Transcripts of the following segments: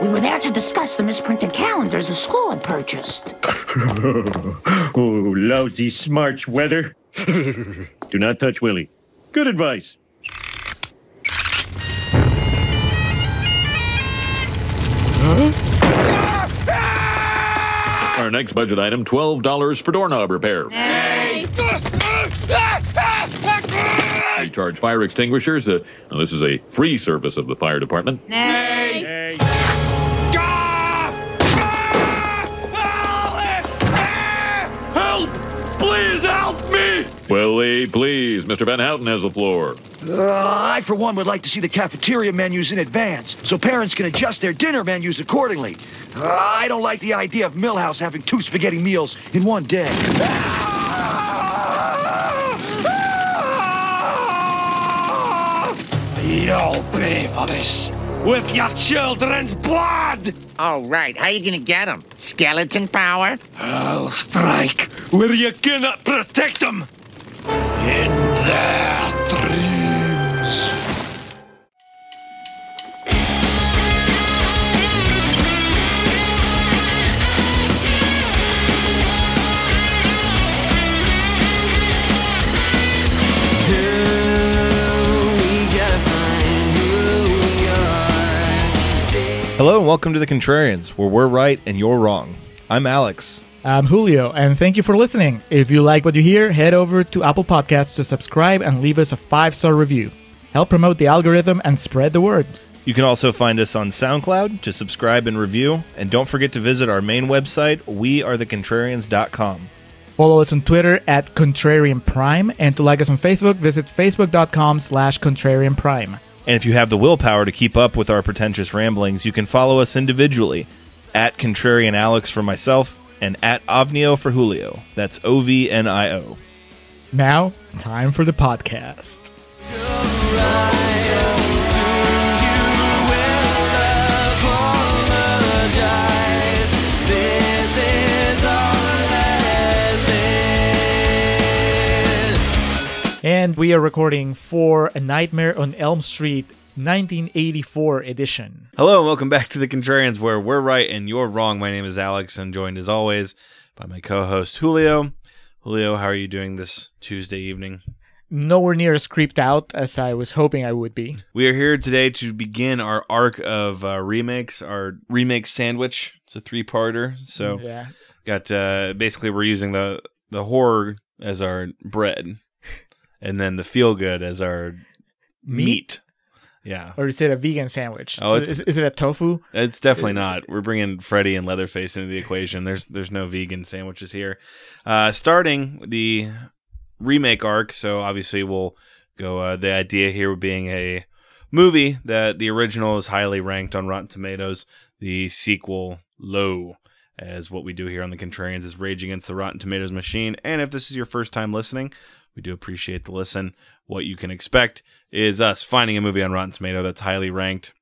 We were there to discuss the misprinted calendars the school had purchased. oh, lousy smarts weather. Do not touch Willie. Good advice. Our next budget item $12 for doorknob repair. We charge fire extinguishers. Uh, now this is a free service of the fire department. Hey. Willie, please. Mr. Van Houten has the floor. Uh, I, for one, would like to see the cafeteria menus in advance so parents can adjust their dinner menus accordingly. Uh, I don't like the idea of Milhouse having two spaghetti meals in one day. You'll pay for this with your children's blood! All right, how are you gonna get them? Skeleton power? I'll strike where you cannot protect them! In their dreams! Hello and welcome to the Contrarians, where we're right and you're wrong. I'm Alex. I'm Julio, and thank you for listening. If you like what you hear, head over to Apple Podcasts to subscribe and leave us a five star review. Help promote the algorithm and spread the word. You can also find us on SoundCloud to subscribe and review, and don't forget to visit our main website, wearethecontrarians.com. Follow us on Twitter at Contrarian Prime, and to like us on Facebook, visit facebook.com slash Contrarian Prime. And if you have the willpower to keep up with our pretentious ramblings, you can follow us individually at Contrarian Alex for myself and at Ovnio for Julio. That's O V N I O. Now, time for the podcast. And we are recording for A Nightmare on Elm Street 1984 edition. Hello and welcome back to the Contrarians, where we're right and you're wrong. My name is Alex, and joined as always by my co-host Julio. Julio, how are you doing this Tuesday evening? Nowhere near as creeped out as I was hoping I would be. We are here today to begin our arc of uh, remakes, our remake sandwich. It's a three-parter, so Yeah. got uh, basically we're using the the horror as our bread, and then the feel good as our meat. Meat? Yeah, Or is it a vegan sandwich? Oh, So it's- is, is it a tofu? It's definitely not. We're bringing Freddy and Leatherface into the equation. There's there's no vegan sandwiches here. Uh, starting the remake arc, so obviously we'll go. Uh, the idea here being a movie that the original is highly ranked on Rotten Tomatoes, the sequel low. As what we do here on the Contrarians is rage against the Rotten Tomatoes machine. And if this is your first time listening, we do appreciate the listen. What you can expect is us finding a movie on Rotten Tomato that's highly ranked,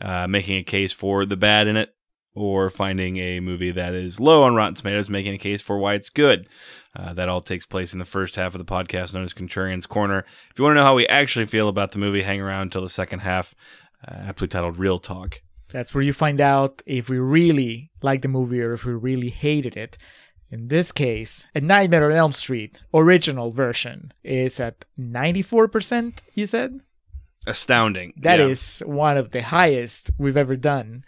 uh, making a case for the bad in it, or finding a movie that is low on Rotten Tomatoes, making a case for why it's good. Uh, that all takes place in the first half of the podcast known as Contrarian's Corner. If you want to know how we actually feel about the movie, hang around until the second half, uh, aptly titled Real Talk. That's where you find out if we really like the movie or if we really hated it. In this case, A Nightmare on Elm Street original version is at 94%, you said? Astounding. That Yeah. is one of the highest we've ever done.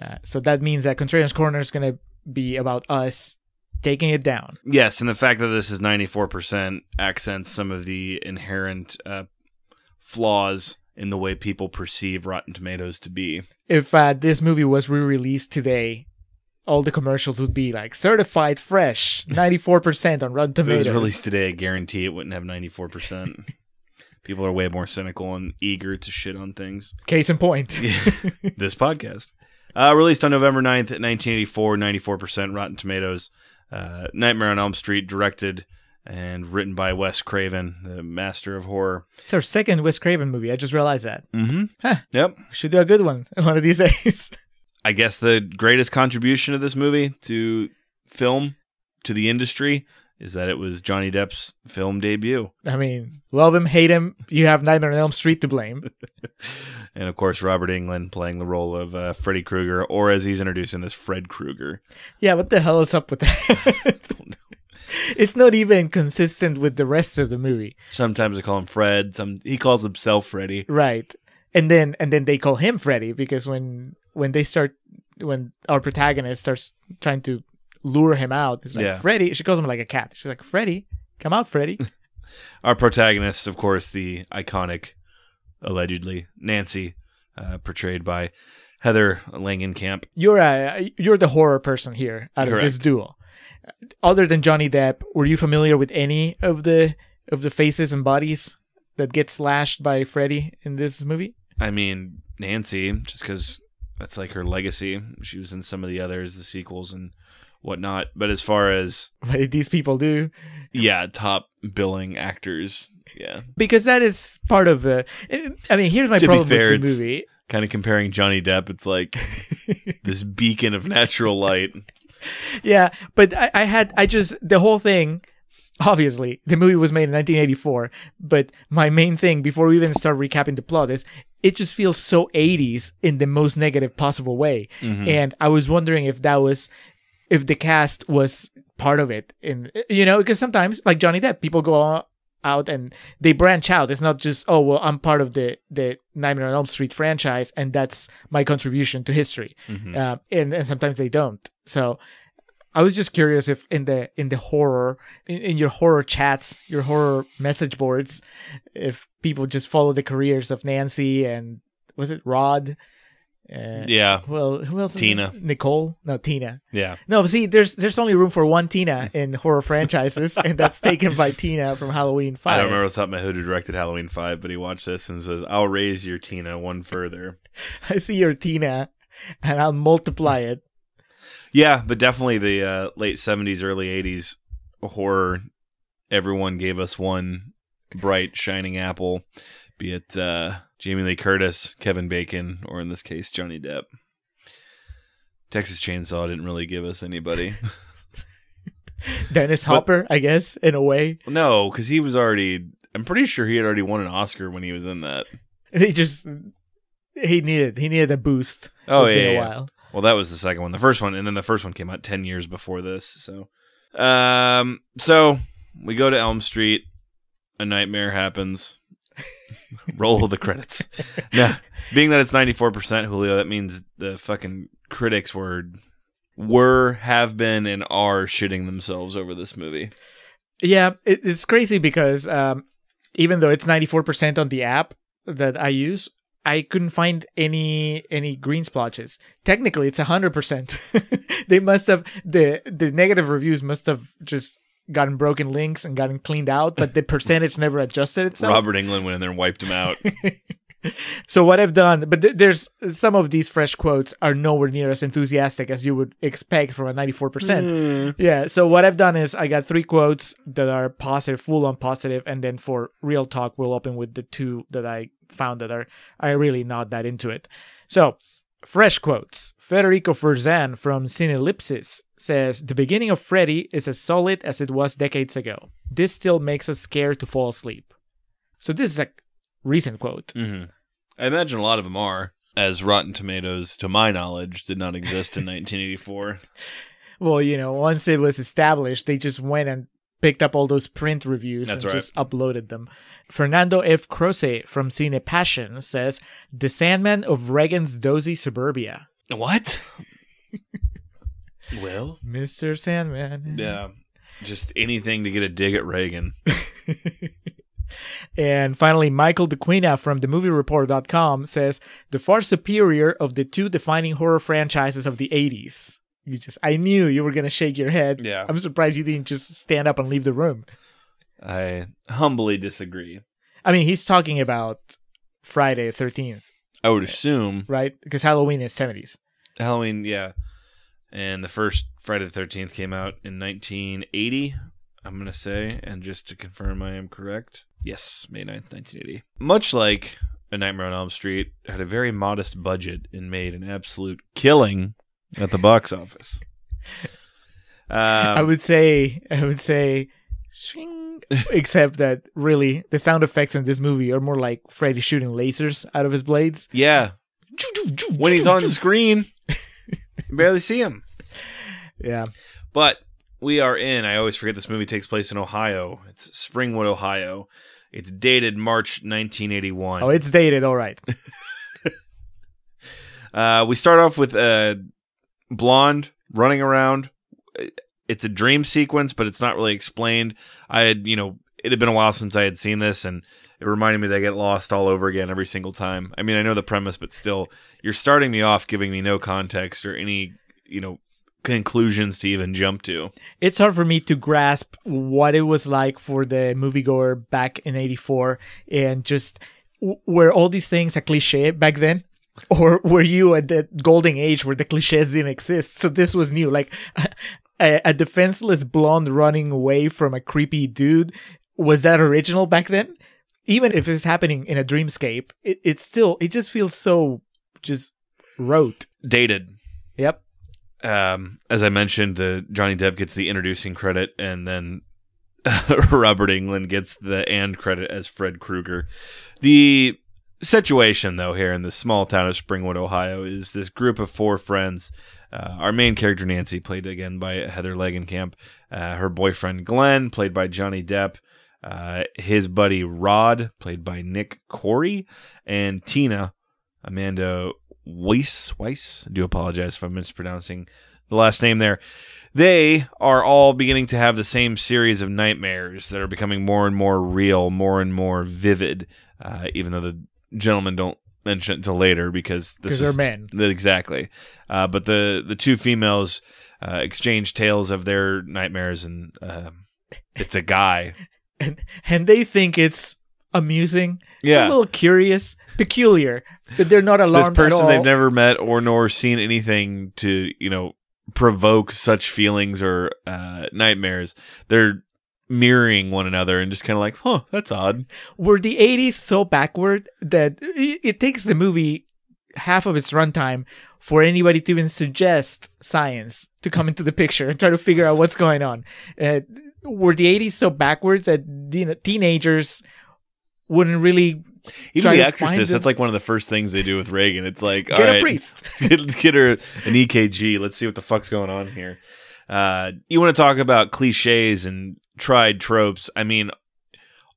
Uh, so that means that Contrarian's Corner is going to be about us taking it down. Yes, and the fact that this is 94% accents some of the inherent uh, flaws in the way people perceive Rotten Tomatoes to be. If uh, this movie was re-released today, all the commercials would be like certified fresh, 94% on Rotten Tomatoes. If it was released today, I guarantee it wouldn't have 94%. People are way more cynical and eager to shit on things. Case in point. this podcast. Uh, released on November 9th, 1984, 94% Rotten Tomatoes. Uh, Nightmare on Elm Street, directed and written by Wes Craven, the master of horror. It's our second Wes Craven movie. I just realized that. Mm-hmm. Huh. Yep. We should do a good one one of these days. I guess the greatest contribution of this movie to film, to the industry, is that it was Johnny Depp's film debut. I mean, love him, hate him. You have Nightmare on Elm Street to blame. And of course, Robert Englund playing the role of uh, Freddy Krueger, or as he's introduced in this, Fred Krueger. Yeah, what the hell is up with that? it's not even consistent with the rest of the movie. Sometimes they call him Fred. Some he calls himself Freddy. Right. And then and then they call him Freddy because when when they start when our protagonist starts trying to lure him out, it's like Yeah. Freddy. She calls him like a cat. She's like, Freddy, come out, Freddy. Our protagonist, of course, the iconic, allegedly Nancy, uh, portrayed by Heather Langenkamp. you're a you're the horror person here out of this Correct. duo. Other than Johnny Depp, were you familiar with any of the of the faces and bodies that get slashed by Freddy in this movie? I mean, Nancy, just because that's like her legacy. She was in some of the others, the sequels and whatnot. But as far as What did these people do? yeah, top billing actors, yeah, Because that is part of the. I mean, here's my To problem fair, with the movie. kind of comparing Johnny Depp, it's like this beacon of natural light. Yeah, but I, I had I just the whole thing. Obviously, the movie was made in 1984, but my main thing before we even start recapping the plot is it just feels so 80s in the most negative possible way. And I was wondering if that was if the cast was part of it in you know because sometimes like Johnny Depp people go out and they branch out. It's not just oh well I'm part of the the Nightmare on Elm Street franchise and that's my contribution to history. Uh, and and sometimes they don't. So I was just curious if in the in the horror in, in your horror chats your horror message boards if people just follow the careers of Nancy and was it Rod uh, Yeah, well who else Tina. Nicole no Tina yeah. no, see, there's there's only room for one Tina in horror franchises, and that's taken by Tina from Halloween Five. I don't remember off the top of my head who directed Halloween Five, but he watched this and says, "I'll raise your Tina one further." I see your Tina, and I'll multiply it. Yeah, but definitely the uh, late seventies, early eighties horror. Everyone gave us one bright shining apple, be it uh, Jamie Lee Curtis, Kevin Bacon, or in this case Johnny Depp. Texas Chainsaw didn't really give us anybody. Dennis Hopper, I guess, in a way. no, because he was already. I'm pretty sure he had already won an Oscar when he was in that. He just he needed he needed a boost. Oh yeah, a while. Well, that was the second one. The first one, and then the first one came out ten years before this. So, um, so we go to Elm Street. A nightmare happens. Roll the credits. Now, being that it's ninety four percent Julio, that means the fucking critics were, were, have been, and are shitting themselves over this movie. Yeah, it, it's crazy because um, even though it's ninety four percent on the app that I use, I couldn't find any any green splotches. Technically, it's hundred percent. They must have the the negative reviews must have just gotten broken links and gotten cleaned out, but the percentage never adjusted itself. Robert Englund went in there and wiped them out. So what I've done, but th- there's some of these fresh quotes are nowhere near as enthusiastic as you would expect from a 94%. Hmm. Yeah. So what I've done is I got three quotes that are positive, full on positive, and then for real talk, we'll open with the two that I found that are are really not that into it. So fresh quotes. Federico Ferzan from Cinelipsis says the beginning of Freddy is as solid as it was decades ago. This still makes us scared to fall asleep. So this is a recent quote. hmm I imagine a lot of them are, as Rotten Tomatoes, to my knowledge, did not exist in 1984. Well, you know, once it was established, they just went and picked up all those print reviews That's and right. just uploaded them. Fernando F. Croce from Cine Passion says, The Sandman of Reagan's dozy suburbia. What? well, Mr. Sandman. yeah, just anything to get a dig at Reagan. And finally, Michael DeQuina from themoviereport.com says, The far superior of the two defining horror franchises of the 80s. You just, I knew you were going to shake your head. Yeah. I'm surprised you didn't just stand up and leave the room. I humbly disagree. I mean, he's talking about Friday the 13th. I would assume right? Because Halloween is 70s. Halloween, yeah, and the first Friday the 13th came out in 1980. I'm gonna say, and just to confirm, I am correct. Yes, May 9th, 1980. Much like A Nightmare on Elm Street, had a very modest budget and made an absolute killing at the box office. Um, I would say, I would say, swing except that really the sound effects in this movie are more like Freddy shooting lasers out of his blades. Yeah. When he's on screen, you barely see him. Yeah. But we are in. I always forget this movie takes place in Ohio. It's Springwood, Ohio. It's dated March 1981. Oh, it's dated, all right. Uh, we start off with a blonde running around. It's a dream sequence, but it's not really explained. I had, you know, it had been a while since I had seen this, and it reminded me that I get lost all over again every single time. I mean, I know the premise, but still, you're starting me off giving me no context or any, you know, conclusions to even jump to. It's hard for me to grasp what it was like for the moviegoer back in 84 and just w- were all these things a cliche back then? Or were you at the golden age where the cliches didn't exist? So this was new. Like a, a defenseless blonde running away from a creepy dude. Was that original back then? Even if it's happening in a dreamscape, it, it still, it just feels so just rote. Dated. Yep. um, as I mentioned, the Johnny Depp gets the introducing credit, and then Robert Englund gets the and credit as Fred Krueger. The situation, though, here in the small town of Springwood, Ohio, is this group of four friends. Uh, our main character Nancy, played again by Heather Langenkamp, uh, her boyfriend Glenn, played by Johnny Depp, uh, his buddy Rod, played by Nick Corri, and Tina, Amanda Wyss. Wyss. I do apologize if I'm mispronouncing the last name there. They are all beginning to have the same series of nightmares that are becoming more and more real, more and more vivid. Uh, even though the gentlemen don't mention it until later because this Because they're is men. the- exactly. Uh, but the the two females uh, exchange tales of their nightmares, and um it's a guy. and and they think it's amusing, Yeah. a little curious, peculiar, but they're not this alarmed at person they've never met or nor seen anything to you know provoke such feelings or uh, nightmares. They're mirroring one another and just kind of like, huh, that's odd. Were the '80s so backward that it, takes the movie half of its runtime for anybody to even suggest science to come into the picture and try to figure out what's going on? Uh, were the '80s so backwards that you know, teenagers wouldn't really Even The Exorcist, that's like one of the first things they do with Regan. It's like, get all a right, priest? let's get her an EKG. Let's see what the fuck's going on here. Uh, you want to talk about cliches and tried tropes? I mean,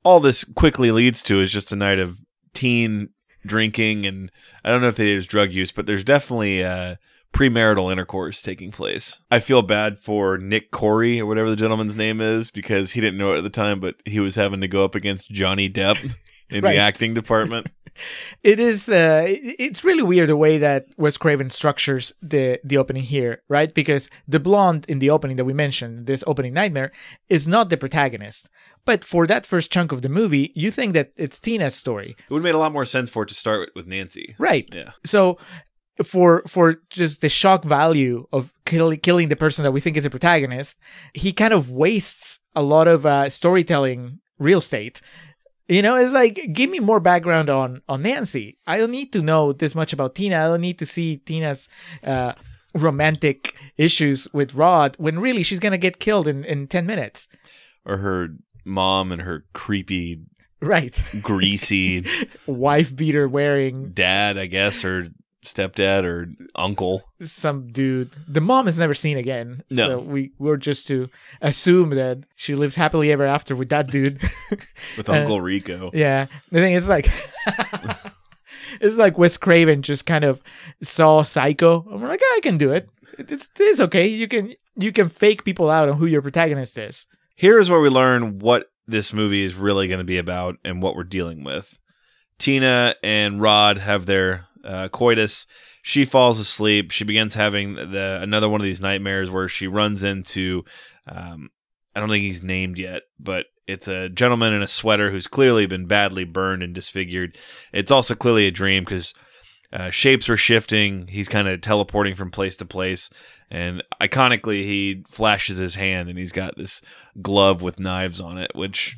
all this quickly leads to is just a night of teen drinking, and I don't know if they use drug use, but there's definitely uh, premarital intercourse taking place. I feel bad for Nick Corri or whatever the gentleman's name is because he didn't know it at the time, but he was having to go up against Johnny Depp in Right. the acting department. it is uh it- it's really weird the way that Wes Craven structures the the opening here, right? Because the blonde in the opening that we mentioned, this opening nightmare, is not the protagonist. But for that first chunk of the movie, you think that it's Tina's story. It would have made a lot more sense for it to start with Nancy. Right. Yeah. So for for just the shock value of kill, killing the person that we think is the protagonist, he kind of wastes a lot of uh, storytelling real estate. You know, it's like give me more background on on Nancy. I don't need to know this much about Tina. I don't need to see Tina's uh, romantic issues with Rod when really she's gonna get killed in in ten minutes. Or her mom and her creepy, Right, greasy wife beater wearing dad, I guess, or stepdad or uncle. some dude. The mom is never seen again. No. So we were just to assume that she lives happily ever after with that dude. With Uh, Uncle Rico. yeah. The thing is like it's like Wes Craven just kind of saw Psycho and we're like, "Ah, I can do it. It's it's okay. You can you can fake people out on who your protagonist is. Here's where we learn what this movie is really going to be about and what we're dealing with. Tina and Rod have their uh, coitus. She falls asleep. She begins having the another one of these nightmares where she runs into. Um, I don't think he's named yet, but it's a gentleman in a sweater who's clearly been badly burned and disfigured. It's also clearly a dream because uh, shapes are shifting. He's kind of teleporting from place to place. And iconically, he flashes his hand and he's got this glove with knives on it, which,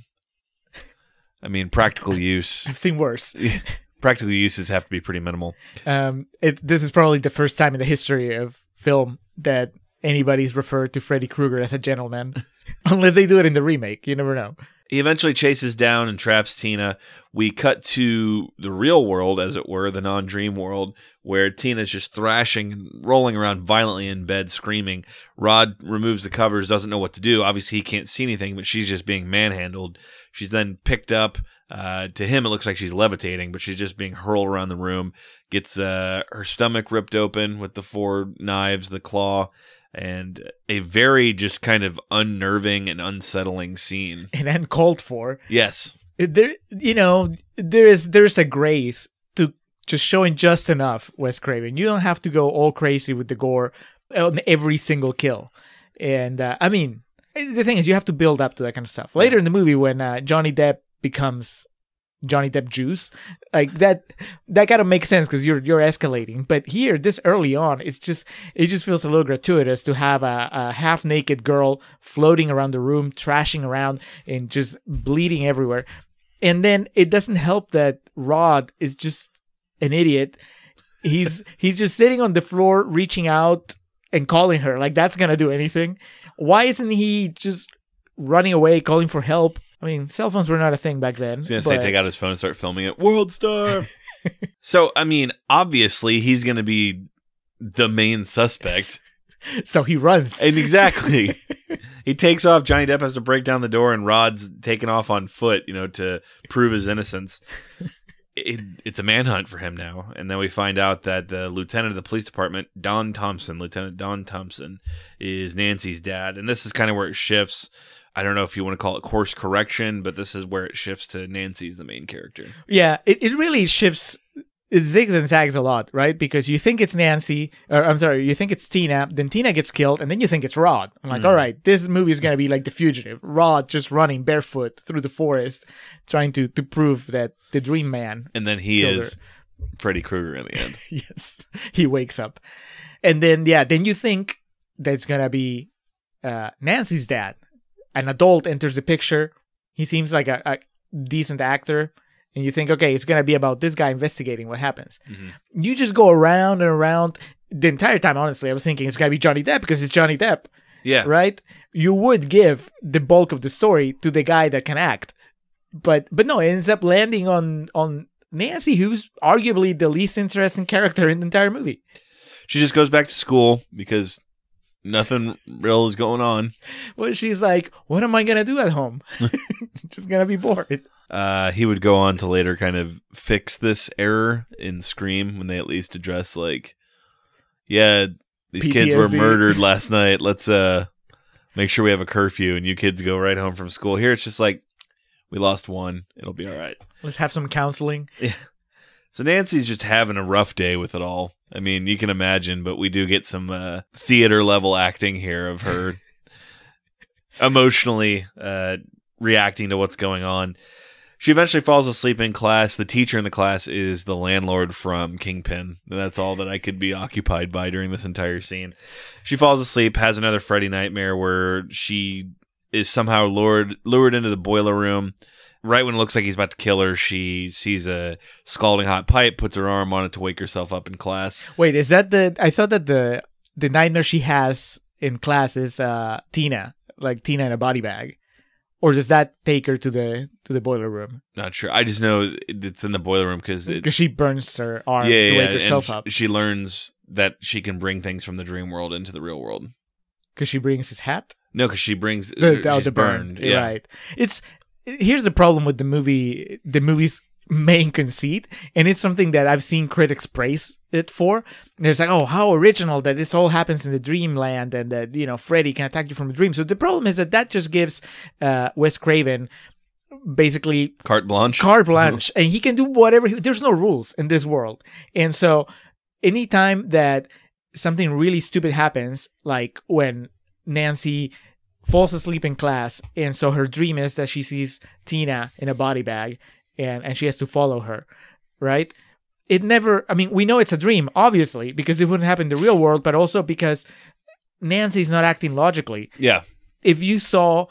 I mean, practical use. I've seen worse. practical uses have to be pretty minimal. Um, it, this is probably the first time in the history of film that anybody's referred to Freddy Krueger as a gentleman, unless they do it in the remake. You never know. He eventually chases down and traps Tina. We cut to the real world, as it were, the non dream world, where Tina's just thrashing and rolling around violently in bed, screaming. Rod removes the covers, doesn't know what to do. Obviously, he can't see anything, but she's just being manhandled. She's then picked up. Uh, to him, it looks like she's levitating, but she's just being hurled around the room. Gets uh, her stomach ripped open with the four knives, the claw, and a very just kind of unnerving and unsettling scene. And then called for. Yes. There, you know, there is there's a grace to just showing just enough Wes Craven. You don't have to go all crazy with the gore on every single kill. And uh, I mean, the thing is, you have to build up to that kind of stuff. Later in the movie, when uh, Johnny Depp becomes Johnny Depp juice, like that, that kind of makes sense because you're you're escalating. But here, this early on, it's just it just feels a little gratuitous to have a, a half naked girl floating around the room, trashing around and just bleeding everywhere. And then it doesn't help that Rod is just an idiot. He's he's just sitting on the floor, reaching out and calling her. Like that's gonna do anything. Why isn't he just running away, calling for help? I mean, cell phones were not a thing back then. I was gonna say but- take out his phone and start filming it. World star. so I mean, obviously he's gonna be the main suspect. so he runs. And exactly. he takes off. Johnny Depp has to break down the door, and Rod's taken off on foot, you know, to prove his innocence. It, it's a manhunt for him now. And then we find out that the lieutenant of the police department, Don Thompson, Lieutenant Don Thompson, is Nancy's dad. And this is kind of where it shifts. I don't know if you want to call it course correction, but this is where it shifts to Nancy's the main character. Yeah, it, it really shifts. It zigs and zags a lot, right? Because you think it's Nancy, or I'm sorry, you think it's Tina, then Tina gets killed, and then you think it's Rod. I'm like, all right, this movie is gonna be like The Fugitive. Rod just running barefoot through the forest, trying to to prove that the Dream Man. And then he is Freddy Krueger in the end. yes, he wakes up, and then yeah, then you think that it's gonna be uh, Nancy's dad. An adult enters the picture. He seems like a, a decent actor. And you think, okay, it's gonna be about this guy investigating what happens. Mm-hmm. You just go around and around the entire time. Honestly, I was thinking it's gonna be Johnny Depp because it's Johnny Depp, Yeah. right? You would give the bulk of the story to the guy that can act, but but no, it ends up landing on on Nancy, who's arguably the least interesting character in the entire movie. She just goes back to school because nothing real is going on. Well, she's like, what am I gonna do at home? just gonna be bored. Uh, he would go on to later kind of fix this error in Scream when they at least address like, yeah, these kids were murdered last night. Let's uh make sure we have a curfew and you kids go right home from school. Here it's just like we lost one. It'll be all right. Let's have some counseling. So Nancy's just having a rough day with it all. I mean, you can imagine, but we do get some uh, theater level acting here of her emotionally uh, reacting to what's going on. She eventually falls asleep in class. The teacher in the class is the landlord from Kingpin. That's all that I could be occupied by during this entire scene. She falls asleep, has another Freddy nightmare where she is somehow lured lured into the boiler room. Right when it looks like he's about to kill her, she sees a scalding hot pipe, puts her arm on it to wake herself up in class. Wait, is that the? I thought that the the nightmare she has in class is uh Tina, like Tina in a body bag, or does that take her to the to the boiler room Not sure. I just know it's in the boiler room because because she burns her arm yeah, to yeah, wake herself up She learns that she can bring things from the dream world into the real world. because she brings his hat. No, because she brings The, oh, the burn. burned. Yeah, Right. It's here's the problem with the movie. The movie's main conceit, and it's something that I've seen critics praise it for. There's like, oh, how original that this all happens in the dreamland, and that you know Freddy can attack you from a dream. So the problem is that that just gives uh, Wes Craven basically carte blanche. carte blanche and he can do whatever he, there's no rules in this world and so anytime that something really stupid happens like when nancy falls asleep in class and so her dream is that she sees tina in a body bag and and she has to follow her right it never i mean we know it's a dream obviously because it wouldn't happen in the real world but also because nancy's not acting logically yeah, if you saw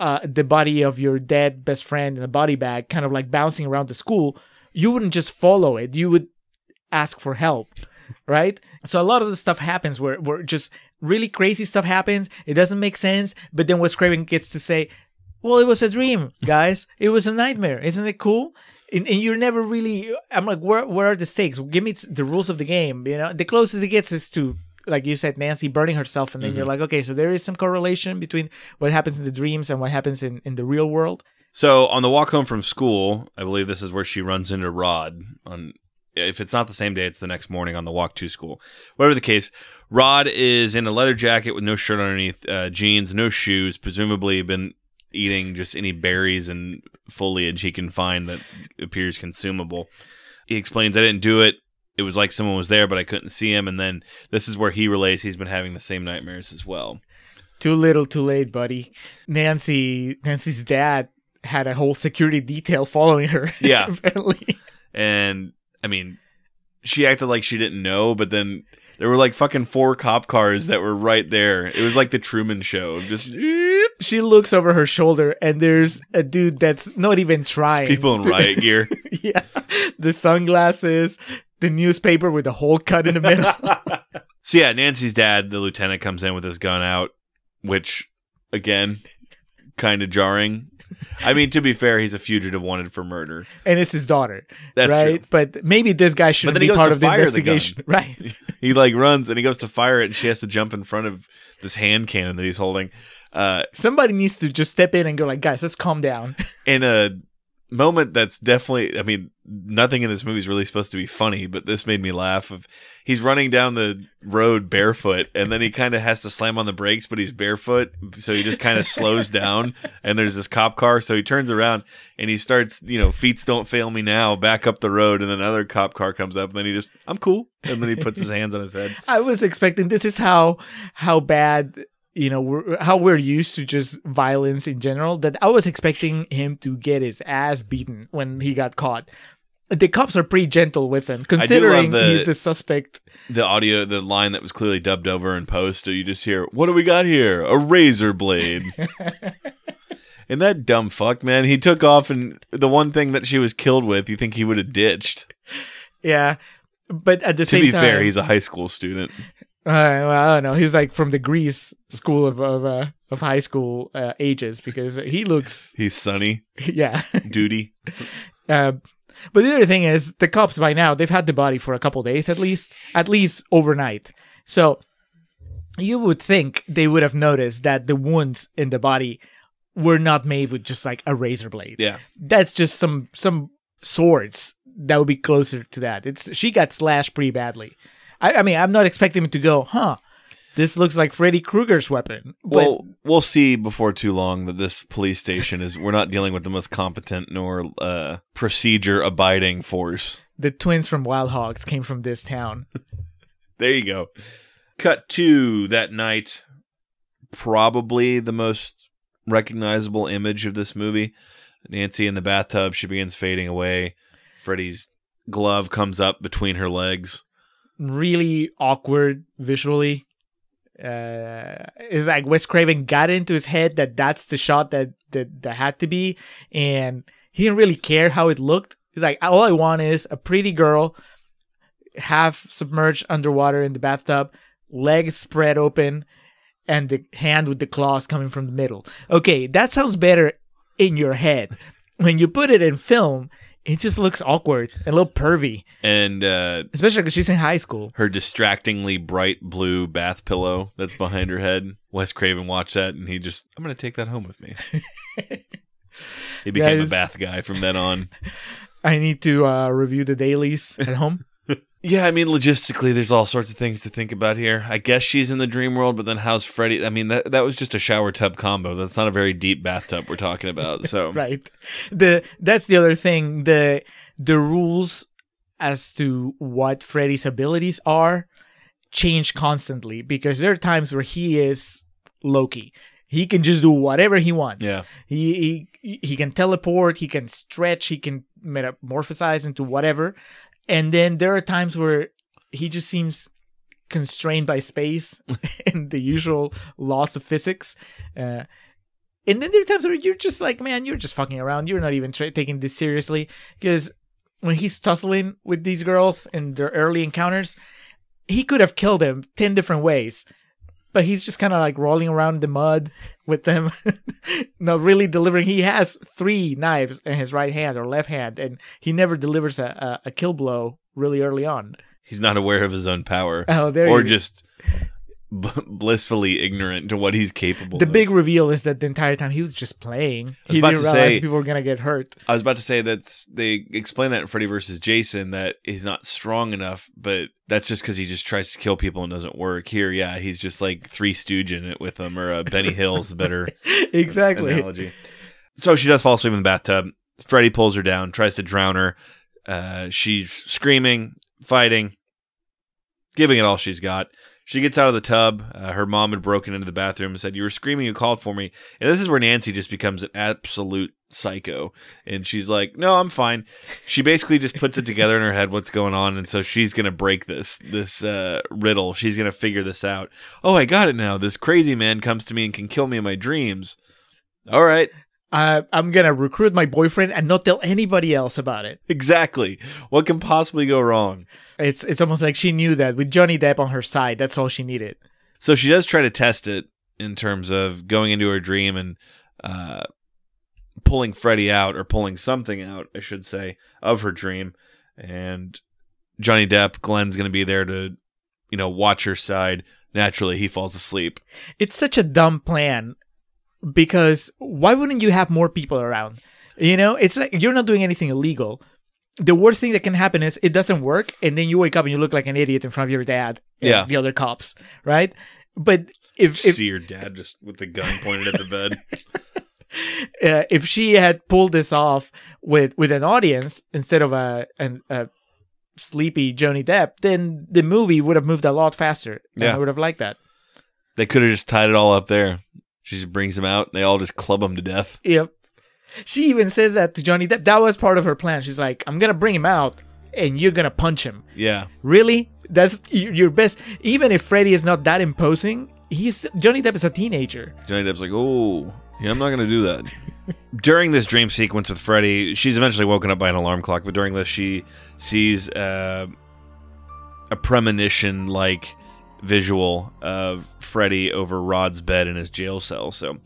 uh, the body of your dead best friend in a body bag kind of like bouncing around the school, you wouldn't just follow it. You would ask for help, right? So a lot of the stuff happens where, where just really crazy stuff happens. It doesn't make sense, but then Wes Craven gets to say, Well, it was a dream, guys. it was a nightmare. Isn't it cool? And, and you're never really. I'm like, where where are the stakes? Give me the rules of the game. You know, the closest it gets is to like you said, Nancy burning herself, and then you're mm-hmm. like, okay, so there is some correlation between what happens in the dreams and what happens in in the real world. So on the walk home from school, I believe this is where she runs into Rod. On if it's not the same day, it's the next morning on the walk to school. Whatever the case, Rod is in a leather jacket with no shirt underneath, uh, jeans, no shoes. Presumably, been eating just any berries and foliage he can find that appears consumable. He explains, "I didn't do it. It was like someone was there, but I couldn't see him." And then this is where he relays he's been having the same nightmares as well. Too little, too late, buddy. Nancy, Nancy's dad had a whole security detail following her. Yeah. apparently. and I mean, she acted like she didn't know, but then there were like fucking four cop cars that were right there. It was like the Truman Show, just She looks over her shoulder, and there's a dude that's not even trying. people in to- riot gear. yeah, the sunglasses, the newspaper with the hole cut in the middle. So yeah, Nancy's dad, the lieutenant, comes in with his gun out, which again, kind of jarring. I mean, to be fair, he's a fugitive wanted for murder. and it's his daughter. That's right? true. But maybe this guy he be part of the fire the investigation. right. He like runs and he goes to fire it, and she has to jump in front of this hand cannon that he's holding. Uh, Somebody needs to just step in and go like, guys, let's calm down. in a moment that's definitely i mean nothing in this movie is really supposed to be funny but this made me laugh of he's running down the road barefoot and then he kind of has to slam on the brakes but he's barefoot so he just kind of slows down and there's this cop car so he turns around and he starts you know feet don't fail me now back up the road and then another cop car comes up and then he just i'm cool and then he puts his hands on his head. I was expecting this is how how bad you know we're, how we're used to just violence in general that I was expecting him to get his ass beaten when he got caught. The cops are pretty gentle with him, considering the- he's the suspect. the audio the line that was clearly dubbed over in post so you just hear what do we got here a razor blade and that dumb fuck man he took off and the one thing that she was killed with you think he would have ditched Yeah, but at the to same be fair he's a high school student Uh, well, I don't know. He's like from the Grease school of of, uh, of high school uh, ages because he looks, he's sunny yeah. duty Uh, but the other thing is, the cops by now they've had the body for a couple days at least, at least overnight. So you would think they would have noticed that the wounds in the body were not made with just like a razor blade. yeah That's just some some swords that would be closer to that. It's she got slashed pretty badly. I, I mean, I'm not expecting him to go, huh? This looks like Freddy Krueger's weapon. But well we'll see before too long that this police station is we're not dealing with the most competent nor uh procedure abiding force the twins from Wild Hogs came from this town. There you go. Cut to that night. Probably the most recognizable image of this movie. Nancy in the bathtub. She begins fading away. Freddy's glove comes up between her legs. Really awkward visually. Uh, it's like Wes Craven got into his head that that's the shot that, that that had to be, and he didn't really care how it looked. He's like, all I want is a pretty girl, half submerged underwater in the bathtub, legs spread open, and the hand with the claws coming from the middle. Okay, that sounds better in your head. When you put it in film, it just looks awkward and a little pervy, And uh, especially because she's in high school. her distractingly bright blue bath pillow that's behind her head. Wes Craven watched that and he just, I'm going to take that home with me. he became Guys. a bath guy from then on. I need to uh, review the dailies at home. Yeah, I mean, logistically, there's all sorts of things to think about here. I guess she's in the dream world, but then how's Freddy? I mean, that that was just a shower tub combo. That's not a very deep bathtub we're talking about. So, right. The that's the other thing. The the rules as to what Freddy's abilities are change constantly because there are times where he is Loki. He can just do whatever he wants. Yeah. He he he can teleport, he can stretch, he can metamorphosize into whatever. And then there are times where he just seems constrained by space and the usual laws of physics. Uh, and then there are times where you're just like, man, you're just fucking around. You're not even tra- taking this seriously. Because when he's tussling with these girls in their early encounters, he could have killed them 10 different ways. But he's just kind of like rolling around in the mud with them, not really delivering. He has three knives in his right hand or left hand, and he never delivers a, a, a kill blow really early on. He's not aware of his own power. Oh, there or just b- blissfully ignorant to what he's capable The of. big reveal is that the entire time he was just playing. was He about didn't to realize say- people were gonna get hurt. I was about to say that they explain that in Freddy versus Jason that he's not strong enough, but that's just because he just tries to kill people and doesn't work. Here, yeah, he's just like three stooging it with them, or uh, Benny Hill's better exactly. analogy. So she does fall asleep in the bathtub. Freddy pulls her down, tries to drown her. Uh, she's screaming, fighting, giving it all she's got. She gets out of the tub. Uh, her mom had broken into the bathroom and said, You were screaming, you called for me. And this is where Nancy just becomes an absolute psycho. And she's like, No, I'm fine. She basically just puts it together in her head what's going on. And so she's going to break this, this uh, riddle. She's going to figure this out. Oh, I got it now. This crazy man comes to me and can kill me in my dreams. All right. Uh, I'm gonna recruit my boyfriend and not tell anybody else about it. Exactly. What can possibly go wrong? It's it's almost like she knew that with Johnny Depp on her side, that's all she needed. So she does try to test it in terms of going into her dream and uh, pulling Freddy out or pulling something out, I should say, of her dream. And Johnny Depp, Glenn's going to be there to, you know, watch her side. Naturally, he falls asleep. It's such a dumb plan because why wouldn't you have more people around? You know, it's like you're not doing anything illegal. The worst thing that can happen is it doesn't work, and then you wake up and you look like an idiot in front of your dad and Yeah. the other cops, right? But if if See your dad just with the gun pointed at the bed. uh, if she had pulled this off with with an audience instead of a an, a sleepy Johnny Depp, then the movie would have moved a lot faster. And Yeah. I would have liked that. They could have just tied it all up there. She just brings him out and they all just club him to death. Yep. She even says that to Johnny Depp. That was part of her plan. She's like, "I'm gonna bring him out, and you're gonna punch him." Yeah. Really? That's your best. Even if Freddy is not that imposing, he's Johnny Depp is a teenager. Johnny Depp's like, oh, yeah, I'm not going to do that. during this dream sequence with Freddy, she's eventually woken up by an alarm clock, but during this, she sees uh, a premonition like visual of Freddy over Rod's bed in his jail cell. So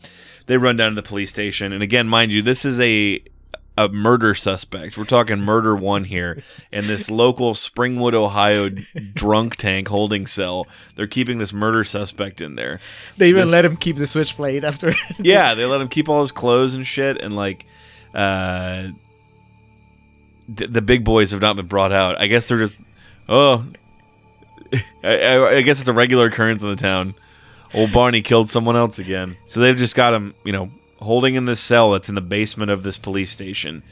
they run down to the police station. And again, mind you, this is a a murder suspect. We're talking murder one here in this local Springwood, Ohio drunk tank holding cell. They're keeping this murder suspect in there. They even This- let him keep the switchblade after. yeah, they let him keep all his clothes and shit, and like, uh, th- the big boys have not been brought out. I guess they're just, oh, I, I, I guess it's a regular occurrence in the town. Old Barney killed someone else again, so they've just got him, you know, holding in this cell that's in the basement of this police station.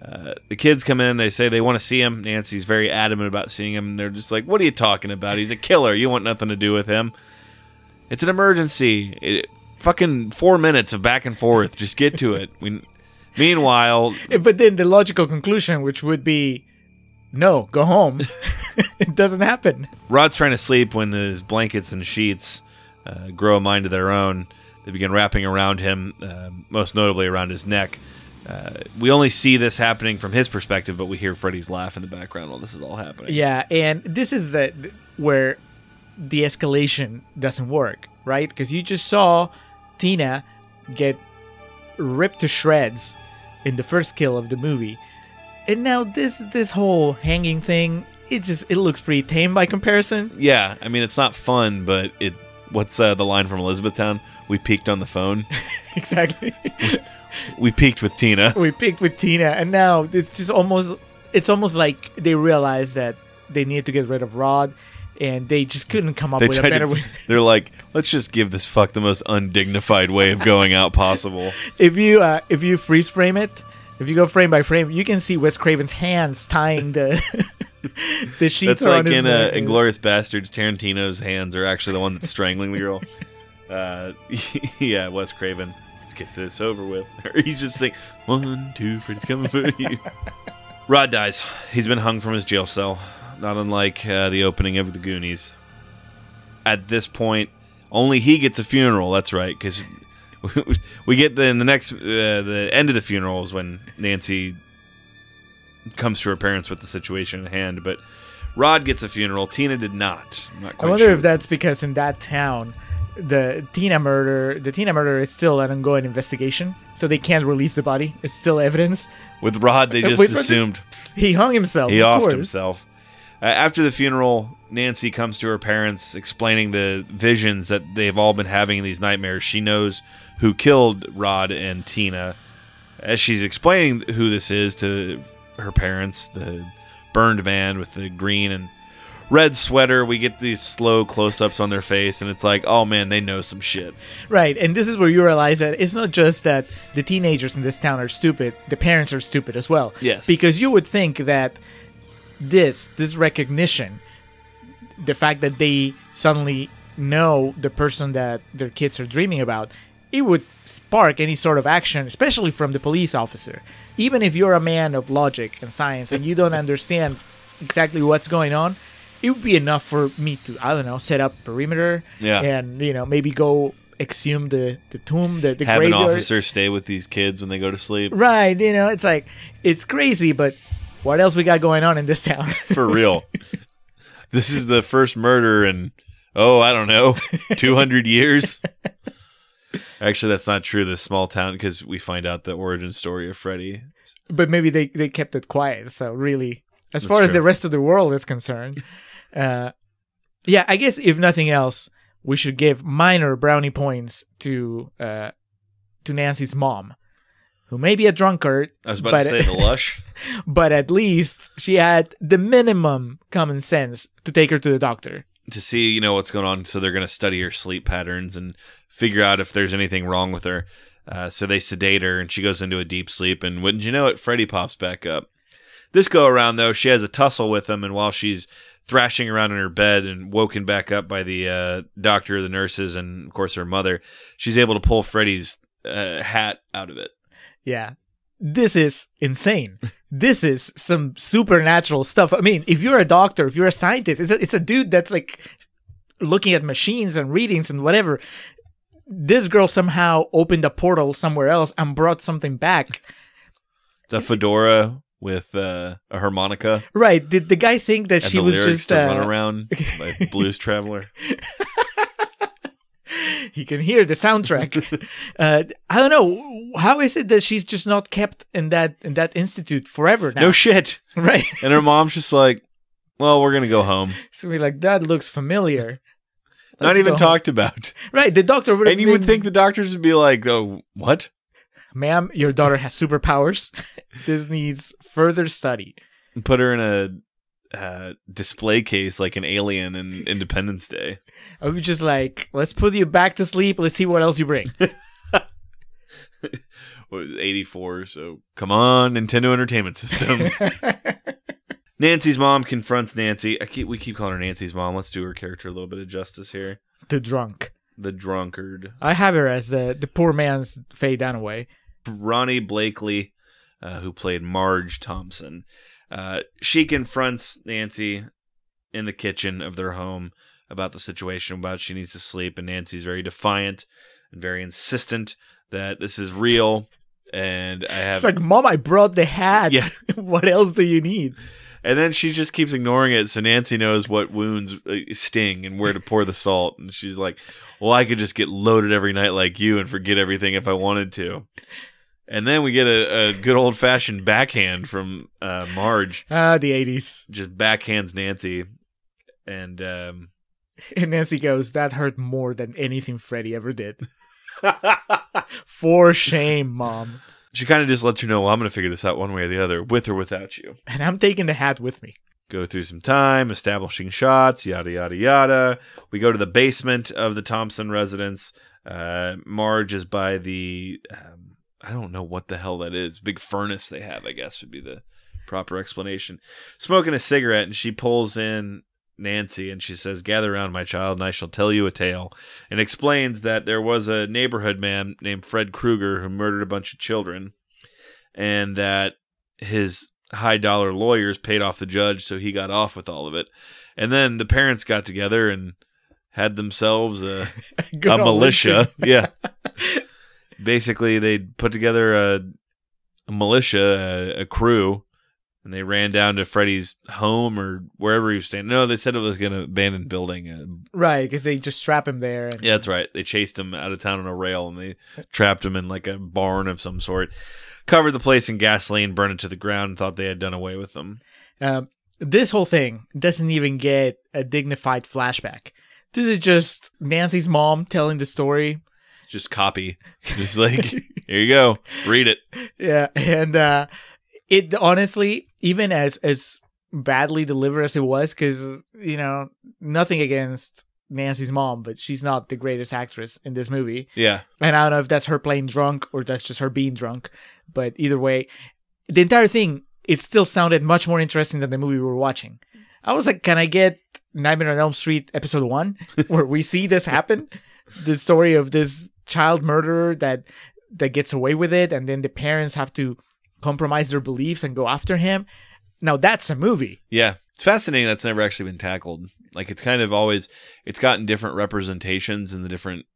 Uh, the kids come in. They say they want to see him. Nancy's very adamant about seeing him. They're just like, "What are you talking about? He's a killer. You want nothing to do with him." It's an emergency. It, fucking four minutes of back and forth. Just get to it. We, meanwhile, but then the logical conclusion, which would be, no, go home. it doesn't happen. Rod's trying to sleep when his blankets and sheets uh, grow a mind of their own. They begin wrapping around him, uh, most notably around his neck. Uh, we only see this happening from his perspective, but we hear Freddy's laugh in the background while this is all happening. Yeah, and this is the where the escalation doesn't work, right? Because you just saw Tina get ripped to shreds in the first kill of the movie, and now this this whole hanging thing, it just it looks pretty tame by comparison. Yeah, I mean it's not fun, but it. What's uh, the line from Elizabethtown? We peaked on the phone. exactly. we peaked with Tina. we picked with Tina, and now it's just almost it's almost like they realized that they needed to get rid of Rod, and they just couldn't come up They with a better to, way. They're like, let's just give this fuck the most undignified way of going out possible. if you uh, if you freeze frame it, if you go frame by frame, you can see Wes Craven's hands tying the the sheets That's like in uh. Inglorious Bastards. Tarantino's hands are actually the one that's strangling the girl. Uh, yeah, Wes Craven. Let's get this over with. Or he's just like one, two, Freddy's coming for you. Rod dies. He's been hung from his jail cell, not unlike uh, the opening of the Goonies. At this point, only he gets a funeral. That's right, because we get the, in the next uh, the end of the funeral is when Nancy comes to her parents with the situation at hand. But Rod gets a funeral. Tina did not. Not I wonder sure. if that's because in that town, the Tina murder, the Tina murder is still an ongoing investigation, so they can't release the body. It's still evidence. With Rod, they just With assumed He hung himself. he of offed course. himself. Uh, after the funeral, Nancy comes to her parents explaining the visions that they've all been having in these nightmares. She knows who killed Rod and Tina. As she's explaining who this is to her parents, the burned man with the green and red sweater, we get these slow close ups on their face, and it's like, oh man, they know some shit. Right, and this is where you realize that it's not just that the teenagers in this town are stupid; the parents are stupid as well. Yes. because you would think that this this recognition, the fact that they suddenly know the person that their kids are dreaming about, it would spark any sort of action, especially from the police officer. Even if you're a man of logic and science and you don't understand exactly what's going on, it would be enough for me to I don't know set up perimeter Yeah. and you know maybe go exhume the the tomb the, the Have an graveyard. officer stay with these kids when they go to sleep. Right, you know, it's like it's crazy, but what else we got going on in this town? For real. this is the first murder in, oh, I don't know, 200 years. Actually, that's not true. This small town, because we find out the origin story of Freddy. but maybe they they kept it quiet. So really, as That's far as the rest of the world is concerned, uh, yeah, I guess if nothing else, we should give minor brownie points to uh, to Nancy's mom, who may be a drunkard. I was about but, to say the lush. but at least she had the minimum common sense to take her to the doctor. to see you know what's going on so they're going to study her sleep patterns and figure out if there's anything wrong with her uh, so they sedate her and she goes into a deep sleep and wouldn't you know it freddy pops back up this go around though she has a tussle with him and while she's thrashing around in her bed and woken back up by the uh, doctor the nurses and of course her mother she's able to pull freddy's uh, hat out of it Yeah. This is insane. this is some supernatural stuff. I mean, if you're a doctor, if you're a scientist, it's a, it's a dude that's like looking at machines and readings and whatever. This girl somehow opened a portal somewhere else and brought something back. it's a fedora with uh, a harmonica Right. Did the guy think that and she was just uh, run around by blues traveler he can hear the soundtrack. uh, I don't know. How is it that she's just not kept in that in that institute forever now? no shit right. And her mom's just like, well, we're going to go home. So we're like, that looks familiar. Not even go talked about. Right. The doctor would And you would think the doctors would be like, oh, what? ma'am, your daughter has superpowers. this needs further study. Put her in a uh, display case like an alien in Independence Day. I was just like, let's put you back to sleep. Let's see what else you bring. What was 84, so come on, Nintendo Entertainment System. Nancy's mom confronts Nancy. I keep, we keep calling her Nancy's mom. Let's do her character a little bit of justice here. the drunk. The drunkard. I have her as the, the poor man's Faye Dunaway. Ronee Blakley, uh, who played Marge Thompson. Uh, she confronts Nancy in the kitchen of their home about the situation, about she needs to sleep, and Nancy's very defiant and very insistent that this is real. And I have, It's like, Mom, I brought the hat. Yeah. what else do you need? And then she just keeps ignoring it, so Nancy knows what wounds sting and where to pour the salt. And she's like, "Well, I could just get loaded every night like you and forget everything if I wanted to." And then we get a, a good old fashioned backhand from uh, Marge, Ah, the 80s. just backhands Nancy, and um, And Nancy goes, that hurt more than anything Freddy ever did. For shame, Mom. She kind of just lets you know, "Well, I'm going to figure this out one way or the other, with or without you." And I'm taking the hat with me. go through some time, establishing shots, yada yada yada. We go to the basement of the Thompson residence. Uh, Marge is by the um, I don't know what the hell that is. Big furnace they have, I guess would be the proper explanation. Smoking a cigarette, and she pulls in Nancy and she says, "Gather around, my child, and I shall tell you a tale." And explains that there was a neighborhood man named Fred Krueger who murdered a bunch of children, and that his high dollar lawyers paid off the judge, so he got off with all of it. And then the parents got together and had themselves a, a militia. Yeah. Basically, they put together a, a militia, a, a crew, and they ran down to Freddy's home or wherever he was staying. No, they said it was an abandoned building. Uh, Right, because they just strap him there. And, yeah, that's right. They chased him out of town on a rail and they trapped him in like a barn of some sort. Covered the place in gasoline, burned it to the ground, and thought they had done away with them. Um, this whole thing doesn't even get a dignified flashback. This is just Nancy's mom telling the story. Just copy. Just like, here you go. Read it. Yeah, and uh, it honestly, even as as badly delivered as it was, because you know nothing against Nancy's mom, but she's not the greatest actress in this movie. Yeah. And I don't know if that's her playing drunk or that's just her being drunk. But either way, the entire thing, it still sounded much more interesting than the movie we were watching. I was like, can I get Nightmare on Elm Street episode one, where we see this happen? the story of this child murderer that that gets away with it, and then the parents have to compromise their beliefs and go after him. Now that's a movie. Yeah. It's fascinating that's never actually been tackled. Like it's kind of always it's gotten different representations in the different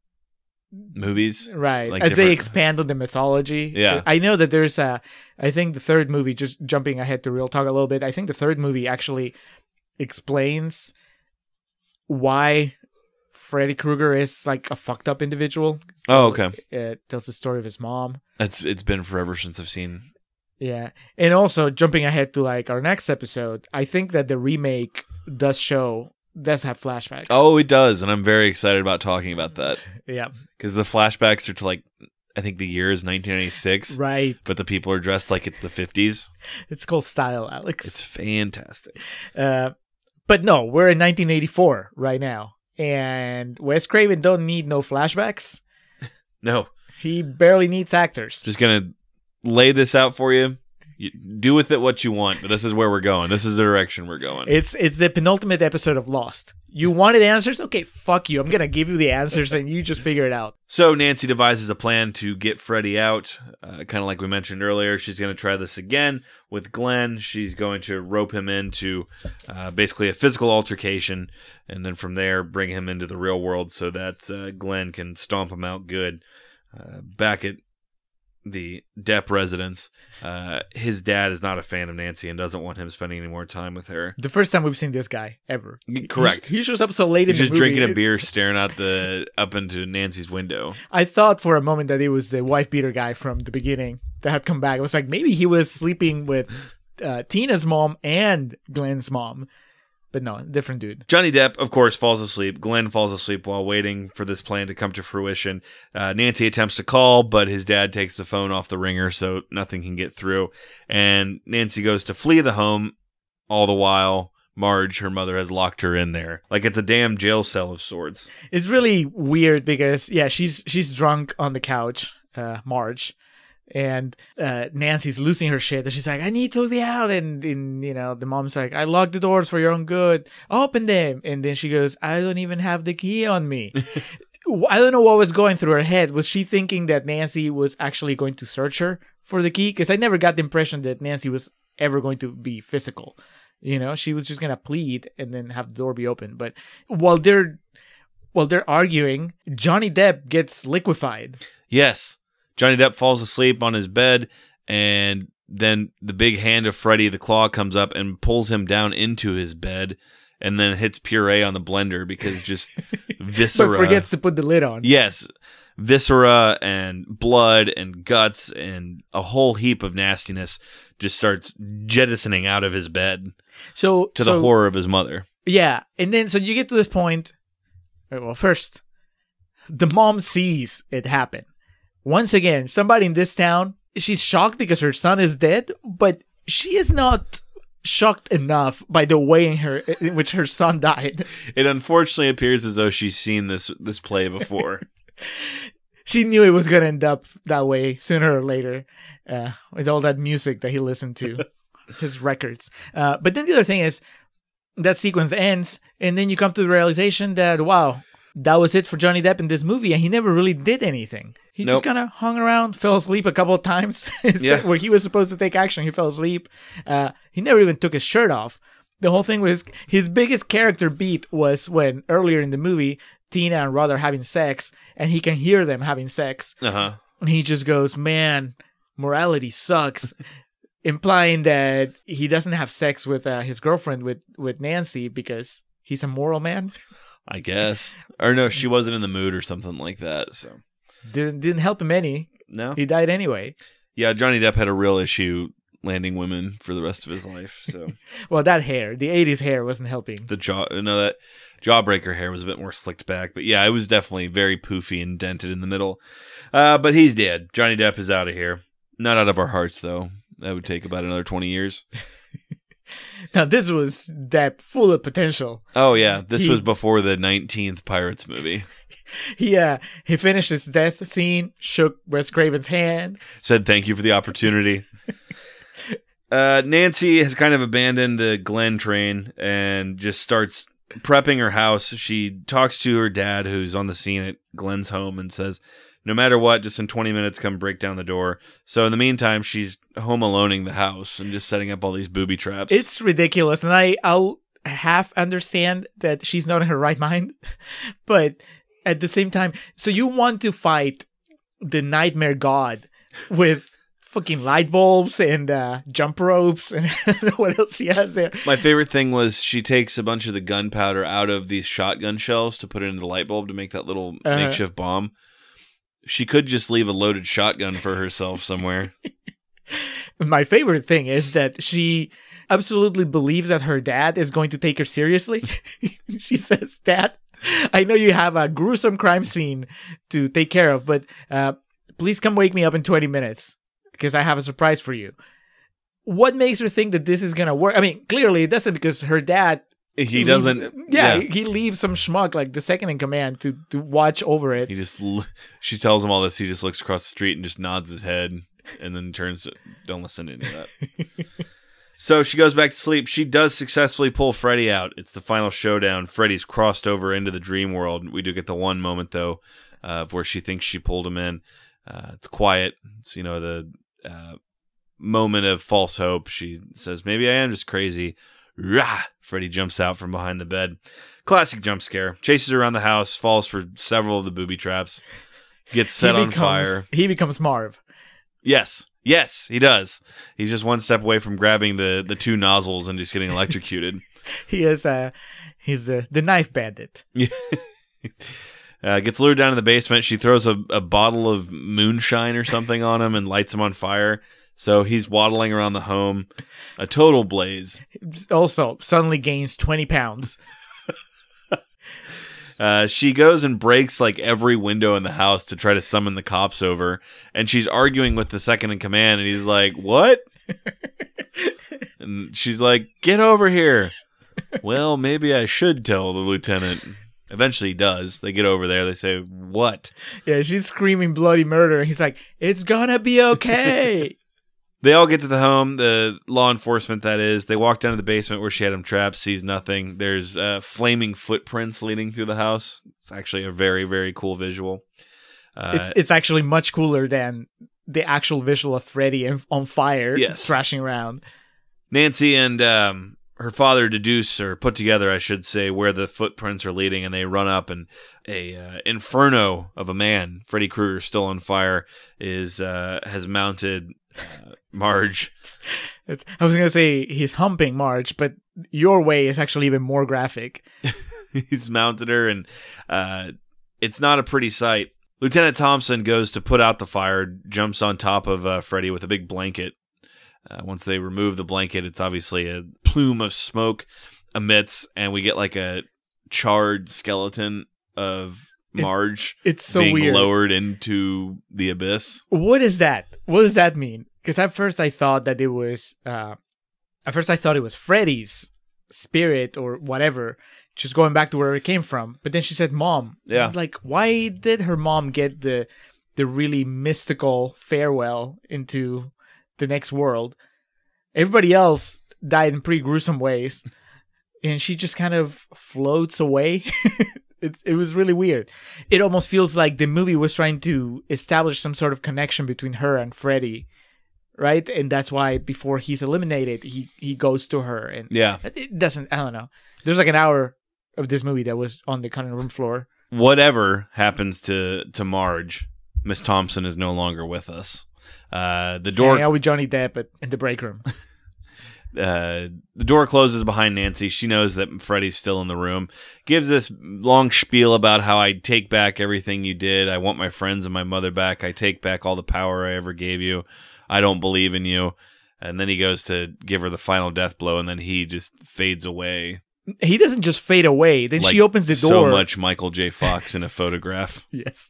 movies. Right. Like As they different- expand on the mythology. Yeah. I know that there's a I think the third movie, just jumping ahead to real talk a little bit, I think the third movie actually explains why Freddy Krueger is like a fucked up individual. Oh, okay. It tells the story of his mom. It's it's been forever since I've seen Yeah. And also jumping ahead to like our next episode, I think that the remake does show does have flashbacks. Oh, it does, and I'm very excited about talking about that yeah. because the flashbacks are to like I think the year is 1996, Right. but the people are dressed like it's the 50s. It's called style, Alex. It's fantastic. Uh, but no, we're in 1984 right now, and Wes Craven don't need no flashbacks. No, He barely needs actors. just gonna lay this out for you. you. Do with it what you want, but this is where we're going. This is the direction we're going. It's it's the penultimate episode of Lost. You wanted answers? Okay, fuck you. I'm gonna give you the answers, and you just figure it out. So Nancy devises a plan to get Freddy out. Uh, kind of like we mentioned earlier, she's going to try this again with Glenn. She's going to rope him into uh, basically a physical altercation, and then from there bring him into the real world so that uh, Glenn can stomp him out good. Uh, back at the Depp residence, uh, his dad is not a fan of Nancy and doesn't want him spending any more time with her. The first time we've seen this guy ever. Correct. He, he shows up so late in He's the just movie. drinking a beer, staring out the up into Nancy's window. I thought for a moment that it was the wife beater guy from the beginning that had come back. I was like, maybe he was sleeping with uh, Tina's mom and Glenn's mom, but no, different dude. Johnny Depp, of course, falls asleep. Glenn falls asleep while waiting for this plan to come to fruition. Uh, Nancy attempts to call, but his dad takes the phone off the ringer, so nothing can get through. And Nancy goes to flee the home. All the while, Marge, her mother, has locked her in there, like it's a damn jail cell of sorts. It's really weird because yeah, she's she's drunk on the couch, uh, Marge, and uh, Nancy's losing her shit. And she's like, "I need to be out," and, and you know the mom's like, "I locked the doors for your own good. Open them." And then she goes, "I don't even have the key on me." I don't know what was going through her head. Was she thinking that Nancy was actually going to search her for the key? Because I never got the impression that Nancy was ever going to be physical. You know, she was just gonna plead and then have the door be open. But while they're while they're arguing, Johnny Depp gets liquefied. Yes, Johnny Depp falls asleep on his bed, and then the big hand of Freddy the Claw comes up and pulls him down into his bed, and then hits puree on the blender because just viscera. But forgets to put the lid on. Yes, viscera and blood and guts and a whole heap of nastiness just starts jettisoning out of his bed So to so, the horror of his mother. Yeah, and then so you get to this point. Well, first, the mom sees it happen. Once again, somebody in this town, she's shocked because her son is dead, but she is not shocked enough by the way in her in which her son died. It unfortunately appears as though she's seen this this play before. She knew it was gonna end up that way sooner or later, uh, with all that music that he listened to, his records. Uh, but then the other thing is that sequence ends, and then you come to the realization that wow, that was it for Johnny Depp in this movie, and he never really did anything. He Nope. just kind of hung around, fell asleep a couple of times. Yeah. where he was supposed to take action, he fell asleep. Uh, he never even took his shirt off. The whole thing was his biggest character beat was when earlier in the movie Tina and Rod are having sex, and he can hear them having sex, Uh huh. and he just goes, "Man, morality sucks." implying that he doesn't have sex with uh, his girlfriend with with Nancy because he's a moral man. I guess. Or no, she wasn't in the mood or something like that. So Didn't didn't help him any. no. He died anyway. Yeah, Johnny Depp had a real issue landing women for the rest of his life. So Well, that hair, the '80s hair, wasn't helping. the jaw, no, that jawbreaker hair was a bit more slicked back, but yeah, it was definitely very poofy and dented in the middle. Uh, but he's dead. Johnny Depp is out of here. Not out of our hearts though. That would take about another twenty years. Now this was that full of potential. Oh yeah, this He- was before the nineteenth Pirates movie. He uh he finished his death scene, shook Wes Craven's hand. said thank you for the opportunity. uh, Nancy has kind of abandoned the Glenn train and just starts prepping her house. She talks to her dad, who's on the scene at Glenn's home, and says, "No matter what, just in 20 minutes, come break down the door." So in the meantime, she's home aloning the house and just setting up all these booby traps. It's ridiculous, and I I'll half understand that she's not in her right mind, but at the same time, so you want to fight the nightmare god with fucking light bulbs and uh, jump ropes and what else she has there? My favorite thing was she takes a bunch of the gunpowder out of these shotgun shells to put it into the light bulb to make that little Uh-huh. makeshift bomb. She could just leave a loaded shotgun for herself somewhere. My favorite thing is that she absolutely believes that her dad is going to take her seriously. she says, "Dad, I know you have a gruesome crime scene to take care of, but uh, please come wake me up in 20 minutes because I have a surprise for you." What makes her think that this is gonna work? I mean, clearly it doesn't because her dad. He leaves- doesn't. Yeah, yeah. he leaves some schmuck like the second in command to to watch over it. He just she tells him all this. He just looks across the street and just nods his head, and then turns. To, Don't listen to any of that. so she goes back to sleep. She does successfully pull Freddy out. It's the final showdown. Freddy's crossed over into the dream world. We do get the one moment though, uh, of where she thinks she pulled him in. Uh, it's quiet. It's you know the uh, moment of false hope. She says, "Maybe I am just crazy." Rah! Freddy jumps out from behind the bed. Classic jump scare. Chases around the house, falls for several of the booby traps, gets set he on fire. He becomes Marv. Yes, yes, he does. He's just one step away from grabbing the the two nozzles and just getting electrocuted. He is uh he's the the knife bandit. uh, gets lured down in the basement. She throws a, a bottle of moonshine or something on him and lights him on fire. So he's waddling around the home, a total blaze. Also, suddenly gains 20 pounds. Uh, she goes and breaks like every window in the house to try to summon the cops over, and she's arguing with the second in command, and he's like, "What?" and she's like, "Get over here." well, maybe I should tell the lieutenant. Eventually, he does. They get over there. They say, "What?" Yeah, she's screaming bloody murder. He's like, "It's gonna be okay." They all get to the home, the law enforcement that is. They walk down to the basement where she had him trapped, sees nothing. There's uh, flaming footprints leading through the house. It's actually a very, very cool visual. Uh, it's it's actually much cooler than the actual visual of Freddy on fire, Yes. thrashing around. Nancy and um, her father deduce or put together, I should say, where the footprints are leading, and they run up, and a uh, inferno of a man, Freddy Krueger, still on fire, is uh, has mounted uh, Marge. I was gonna say he's humping Marge, but your way is actually even more graphic. He's mounted her, and uh, it's not a pretty sight. Lieutenant Thompson goes to put out the fire, jumps on top of uh, Freddy with a big blanket. Uh, once they remove the blanket, it's obviously a plume of smoke emits, and we get like a charred skeleton of It- Marge It's so being weird. lowered into the abyss. What is that? What does that mean? Because at first I thought that it was, uh, at first I thought it was Freddy's spirit or whatever, just going back to where it came from. But then she said mom. Yeah. Like, why did her mom get the the really mystical farewell into the next world? Everybody else died in pretty gruesome ways, and she just kind of floats away. it, it was really weird. It almost feels like the movie was trying to establish some sort of connection between her and Freddy, right? And that's why before he's eliminated, he he goes to her, and Yeah. it doesn't. I don't know. There's like an hour of this movie that was on the cutting room floor. whatever happens to to Marge, Miss Thompson is no longer with us. Uh, the Door out with Johnny Depp at, in the break room. uh, the door closes behind Nancy. She knows that Freddy's still in the room. Gives this long spiel about how I take back everything you did. I want my friends and my mother back. I take back all the power I ever gave you. I don't believe in you. And then he goes to give her the final death blow, and then he just fades away. he doesn't just fade away. Then Like she opens the door. So much Michael J. Fox in a photograph. Yes.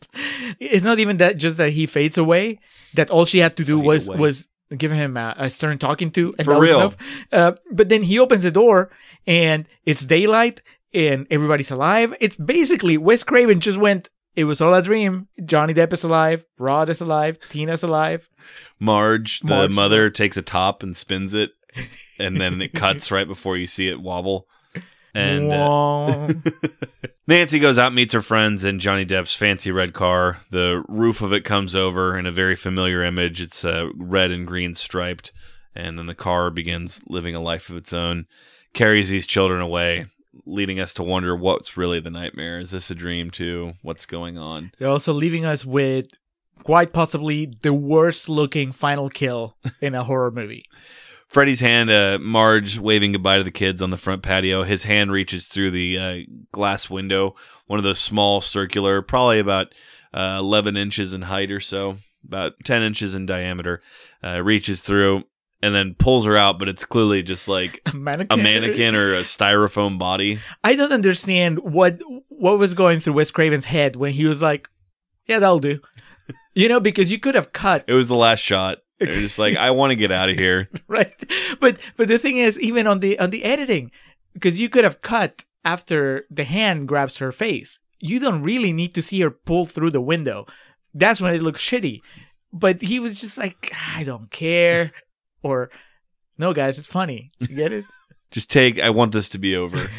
It's not even that just that he fades away. That all she had to do Fade was away. was give him a, a stern talking to, and For that was enough. Uh, but then he opens the door, and it's daylight, and everybody's alive. It's basically Wes Craven just went. It was all a dream. Johnny Depp is alive. Rod is alive. Tina's alive. Marge, the Marge, mother, takes a top and spins it, and then it cuts right before you see it wobble. And uh. Nancy goes out, meets her friends in Johnny Depp's fancy red car. The roof of it comes over in a very familiar image. It's uh, red and green striped, and then the car begins living a life of its own, carries these children away, leading us to wonder what's really the nightmare. Is this a dream too? What's going on? They're also leaving us with quite possibly the worst looking final kill in a horror movie. Freddy's hand, uh, Marge waving goodbye to the kids on the front patio. His hand reaches through the uh, glass window, one of those small, circular, probably about uh, 11 inches in height or so, about 10 inches in diameter. Uh, reaches through and then pulls her out, but it's clearly just like A mannequin. a mannequin or a styrofoam body. I don't understand what what was going through Wes Craven's head when he was like, "Yeah, that'll do," you know, because you could have cut It was the last shot. They're just like, I want to get out of here. right, but but the thing is, even on the on the editing, because you could have cut after the hand grabs her face, you don't really need to see her pull through the window. That's when it looks shitty. But he was just like, I don't care, or no, guys, it's funny. You get it? Just take, I want this to be over.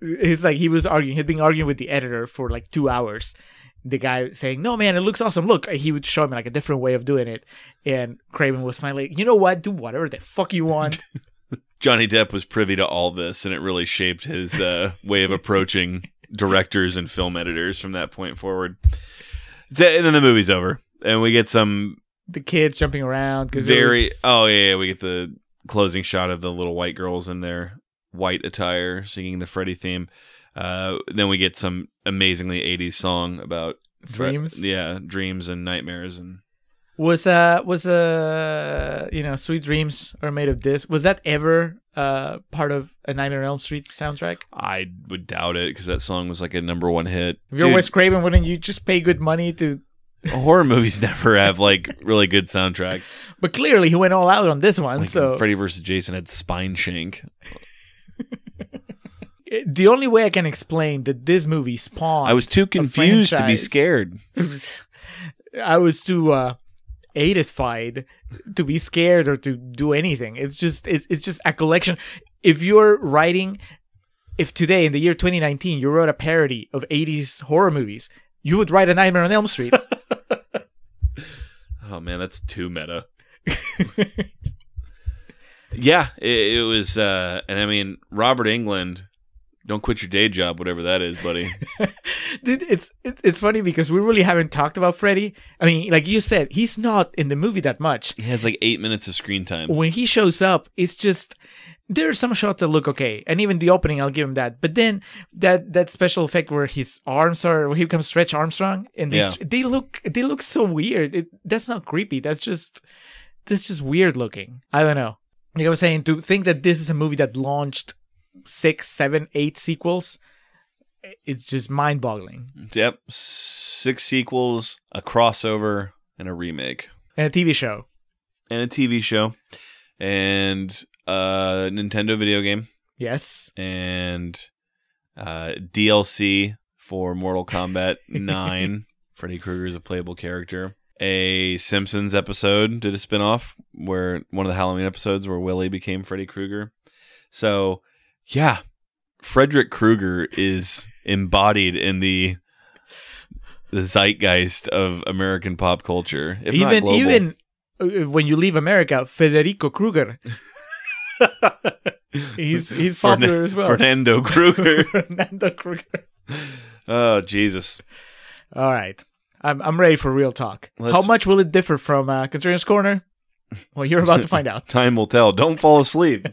it's like he was arguing he'd been arguing with the editor for like two hours the guy saying no man it looks awesome look he would show him like a different way of doing it and craven was finally you know what do whatever the fuck you want Johnny Depp was privy to all this, and it really shaped his uh, way of approaching directors and film editors from that point forward. So- and then the movie's over, and we get some the kids jumping around because very oh yeah, yeah, we get the closing shot of the little white girls in their white attire singing the Freddy theme. Uh, then we get some amazingly 80s song about Dreams? yeah, dreams and nightmares and was uh was uh you know sweet dreams are made of this was that ever uh part of a nightmare on elm street soundtrack I would doubt it because that song was like a number one hit. if you're Dude, wes craven wouldn't you just pay good money to horror movies never have like really good soundtracks. but clearly he went all out on this one Like so Freddy vs. Jason had Spineshank. The only way i can explain that this movie spawned I was too confused to be scared. I was too uh atified to be scared or to do anything. It's just it's it's just a collection. If you're writing if today in the year 2019 you wrote a parody of 80s horror movies, you would write a Nightmare on Elm Street. Oh man, that's too meta. yeah, it, it was, uh, and I mean Robert Englund. Don't quit your day job, whatever that is, buddy. Dude, it's, it's it's funny because we really haven't talked about Freddy. I mean, like you said, he's not in the movie that much. he has like eight minutes of screen time. when he shows up, it's just there are some shots that look okay, and even the opening, I'll give him that. But then that that special effect where his arms are, where he becomes Stretch Armstrong, and they, Yeah. they look they look so weird. It, that's not creepy. That's just that's just weird looking. I don't know. Like I was saying, to think that this is a movie that launched six, seven, eight sequels, it's just mind boggling. Yep, six sequels, a crossover, and a remake, And a TV show. and a TV show, and a Nintendo video game. Yes. and uh, DLC for Mortal Kombat 9. Freddy Krueger is a playable character. A Simpsons episode did a spin-off where one of the Halloween episodes where Willie became Freddy Krueger. So, yeah, Frederick Krueger is embodied in the the zeitgeist of American pop culture. If even even uh, when you leave America, Federico Kruger. he's he's Fern- popular as well. Fernando Krueger. Fernando Kruger. oh Jesus. All right. I'm I'm ready for real talk. How Let's- much will it differ from uh, Contrarian's Corner? Well, you're about to find out. Time will tell. Don't fall asleep.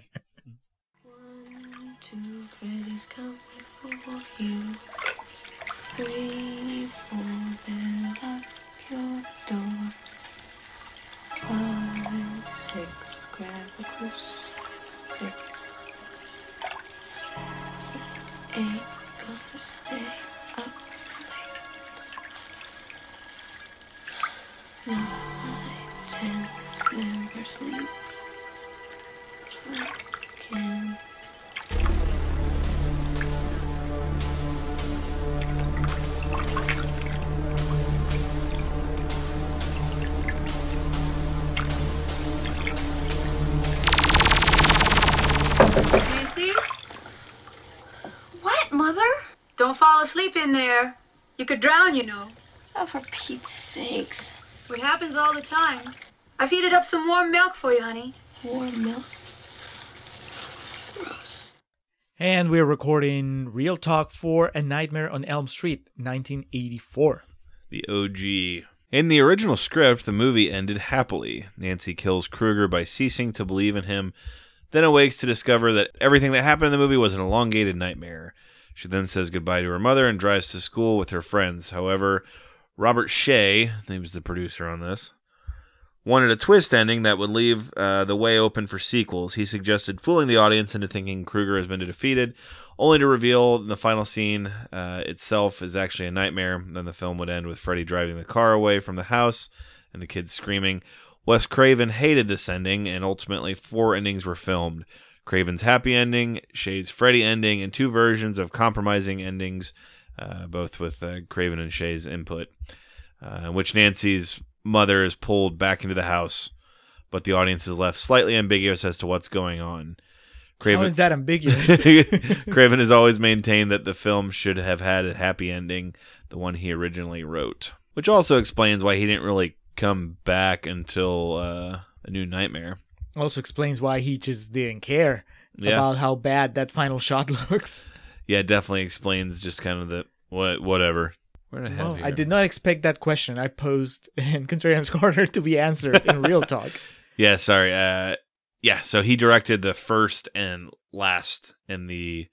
Don't fall asleep in there. You could drown, you know. Oh, for Pete's sakes. It happens all the time. I've heated up some warm milk for you, honey. Warm milk. Gross. And we're recording Real Talk for A Nightmare on Elm Street, 1984. the OG. In the original script, the movie ended happily. Nancy kills Krueger by ceasing to believe in him, then awakes to discover that everything that happened in the movie was an elongated nightmare. She then says goodbye to her mother and drives to school with her friends. However, Robert Shaye, he was the producer on this, wanted a twist ending that would leave uh, the way open for sequels. He suggested fooling the audience into thinking Krueger has been defeated, only to reveal the final scene uh, itself is actually a nightmare. Then the film would end with Freddy driving the car away from the house and the kids screaming. Wes Craven hated this ending, and ultimately four endings were filmed. Craven's happy ending, Shaye's Freddy ending, and two versions of compromising endings, uh, both with uh, Craven and Shaye's input, uh, in which Nancy's mother is pulled back into the house, but the audience is left slightly ambiguous as to what's going on. Craven, How is that ambiguous? Craven has always maintained that the film should have had a happy ending, the one he originally wrote, which also explains why he didn't really come back until uh, A New Nightmare. Also explains why he just didn't care Yeah. about how bad that final shot looks. Yeah, it definitely explains just kind of the what whatever. What did I have I did not expect that question I posed in Contrarian's Corner to be answered in real talk. Yeah, sorry. Uh, yeah, so he directed the first and last in the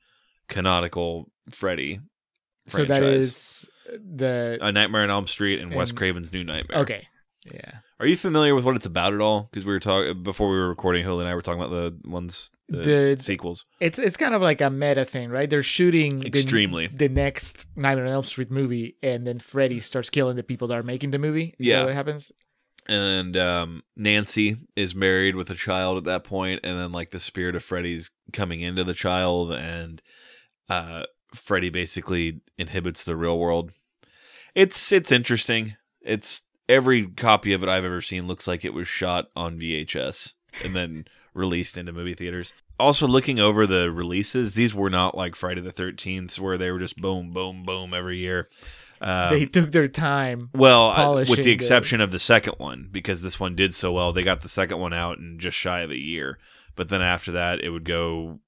canonical Freddy Franchise. So that is the A Nightmare on Elm Street and, Wes Craven's New Nightmare. okay. Yeah. Are you familiar with what it's about at all? Because we were talking before we were recording. Hill and I were talking about the ones, the, The- sequels. It's it's kind of like a meta thing, right? They're shooting the- Extremely. the, next Nightmare on Elm Street movie, and then Freddy starts killing the people that are making the movie. Is Yeah. that what happens? and um, Nancy is married with a child at that point, and then like the spirit of Freddy's coming into the child, and uh, Freddy basically inhibits the real world. It's it's interesting. It's every copy of it I've ever seen looks like it was shot on VHS and then released into movie theaters. Also, looking over the releases, these were not like Friday the Thirteenth, where they were just boom, boom, boom every year. Um, they took their time. well, I- with the exception of the second one, because this one did so well, they got the second one out in just shy of a year. But then after that, it would go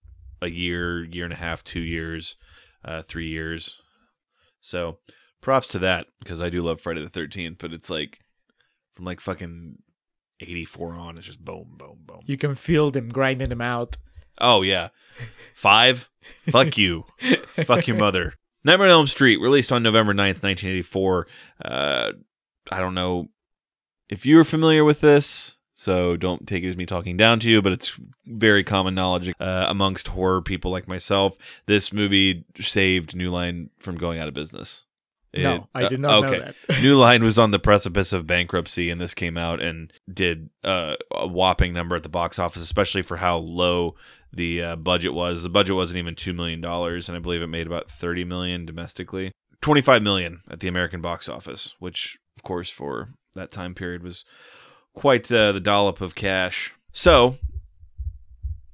a year, year and a half, two years, uh, three years. So props to that because I do love Friday the Thirteenth, but it's like from like fucking eighty four on, it's just boom, boom, boom. You can feel them grinding them out. Oh yeah, five. Fuck you. Fuck your mother. Nightmare on Elm Street, released on November 9th, 1984. Uh, I don't know if you're familiar with this, so don't take it as me talking down to you, but it's very common knowledge uh, amongst horror people like myself. This movie saved New Line from going out of business. No, I did uh, not know that. New Line was on the precipice of bankruptcy, and this came out and did uh, a whopping number at the box office, especially for how low the uh, budget was. The budget wasn't even two million dollars, and I believe it made about thirty million domestically, twenty-five million at the American box office, which, of course, for that time period was quite uh, the dollop of cash. So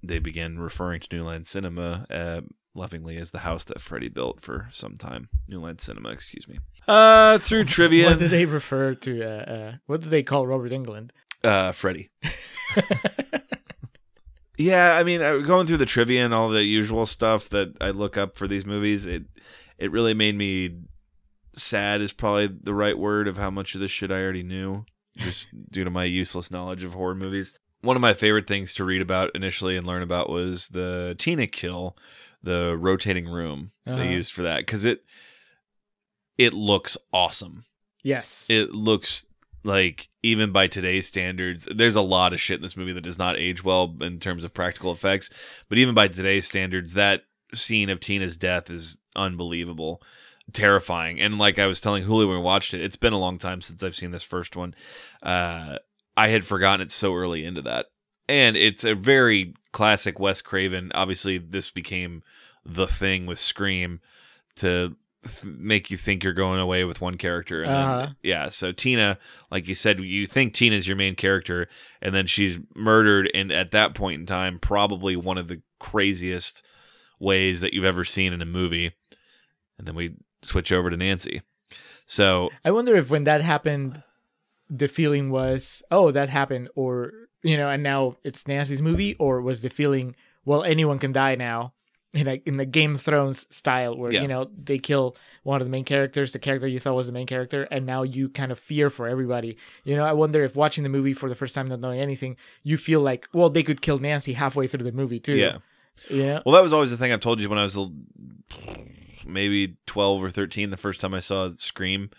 they began referring to New Line Cinema uh, lovingly as the house that Freddy built for some time. New Line Cinema, excuse me. Uh, through trivia, What do they refer to? Uh, uh, what do they call Robert Englund? uh, Freddy. yeah, I mean, going through the trivia and all the usual stuff that I look up for these movies, it it really made me sad is probably the right word of how much of this shit I already knew, just due to my useless knowledge of horror movies. One of my favorite things to read about initially and learn about was the Tina kill, the rotating room Uh-huh. they used for that because it it looks awesome. Yes. It looks like even by today's standards, there's a lot of shit in this movie that does not age well in terms of practical effects. But even by today's standards, that scene of Tina's death is unbelievable, terrifying. And like I was telling Julio when we watched it, it's been a long time since I've seen this first one. Uh, I had forgotten it so early into that, and it's a very classic Wes Craven. Obviously, this became the thing with Scream to th- make you think you're going away with one character and Uh-huh. then yeah so tina like you said you think tina's your main character and then she's murdered and at that point in time probably one of the craziest ways that you've ever seen in a movie and then we switch over to nancy so I wonder if when that happened, the feeling was, oh, that happened, or you know, and now it's Nancy's movie, or was the feeling, well, anyone can die now, in like in the Game of Thrones style, where Yeah. you know they kill one of the main characters, the character you thought was the main character, and now you kind of fear for everybody. You know, I wonder if watching the movie for the first time, not knowing anything, you feel like, well, they could kill Nancy halfway through the movie too. yeah Yeah. well that was always the thing i've told you when i was a- maybe 12 or 13 the first time i saw scream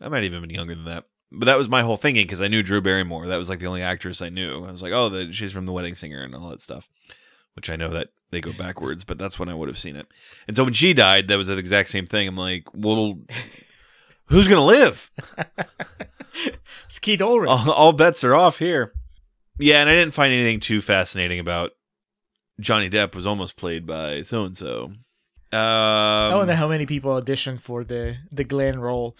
i might have even been younger than that but that was my whole thinking because i knew drew barrymore. That was like the only actress i knew. I was like oh the, she's from the wedding singer and all that stuff which i know that they go backwards but that's when i would have seen it. And so when she died that was the exact same thing. I'm like well who's gonna live? Skeet Ulrich. all, all bets are off here. Yeah and i didn't find anything too fascinating about johnny depp was almost played by so and so I um wonder how many people auditioned for the the Glenn role,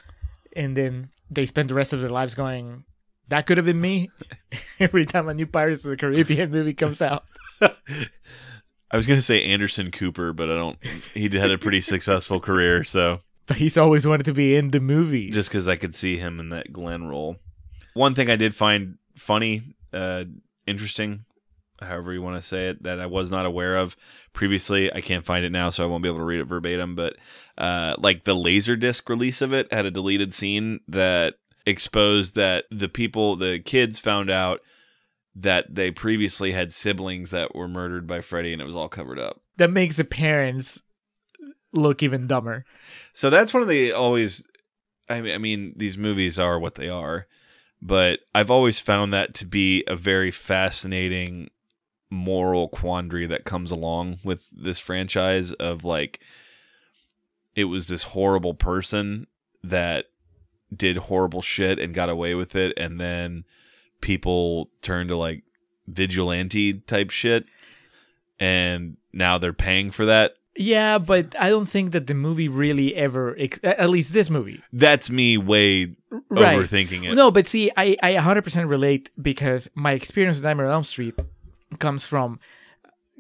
and then they spend the rest of their lives going, "That could have been me." Every time a new Pirates of the Caribbean movie comes out, I was gonna say Anderson Cooper, but I don't. He had a pretty successful career, so but he's always wanted to be in the movie. just because I could see him in that Glenn role. One thing I did find funny, uh, interesting, however you want to say it, that I was not aware of previously. I can't find it now, so I won't be able to read it verbatim. But uh, like the Laserdisc release of it had a deleted scene that exposed that the people, the kids, found out that they previously had siblings that were murdered by Freddy, and it was all covered up. that makes the parents look even dumber. So that's one of the always. I mean, I mean, these movies are what they are, but I've always found that to be a very fascinating moral quandary that comes along with this franchise of like it was this horrible person that did horrible shit and got away with it and then people turned to like vigilante type shit and now they're paying for that Yeah, but I don't think that the movie really ever, ex- at least this movie, that's me way Right. overthinking it. No, but see, I, I 100% relate because my experience with Nightmare on Elm Street comes from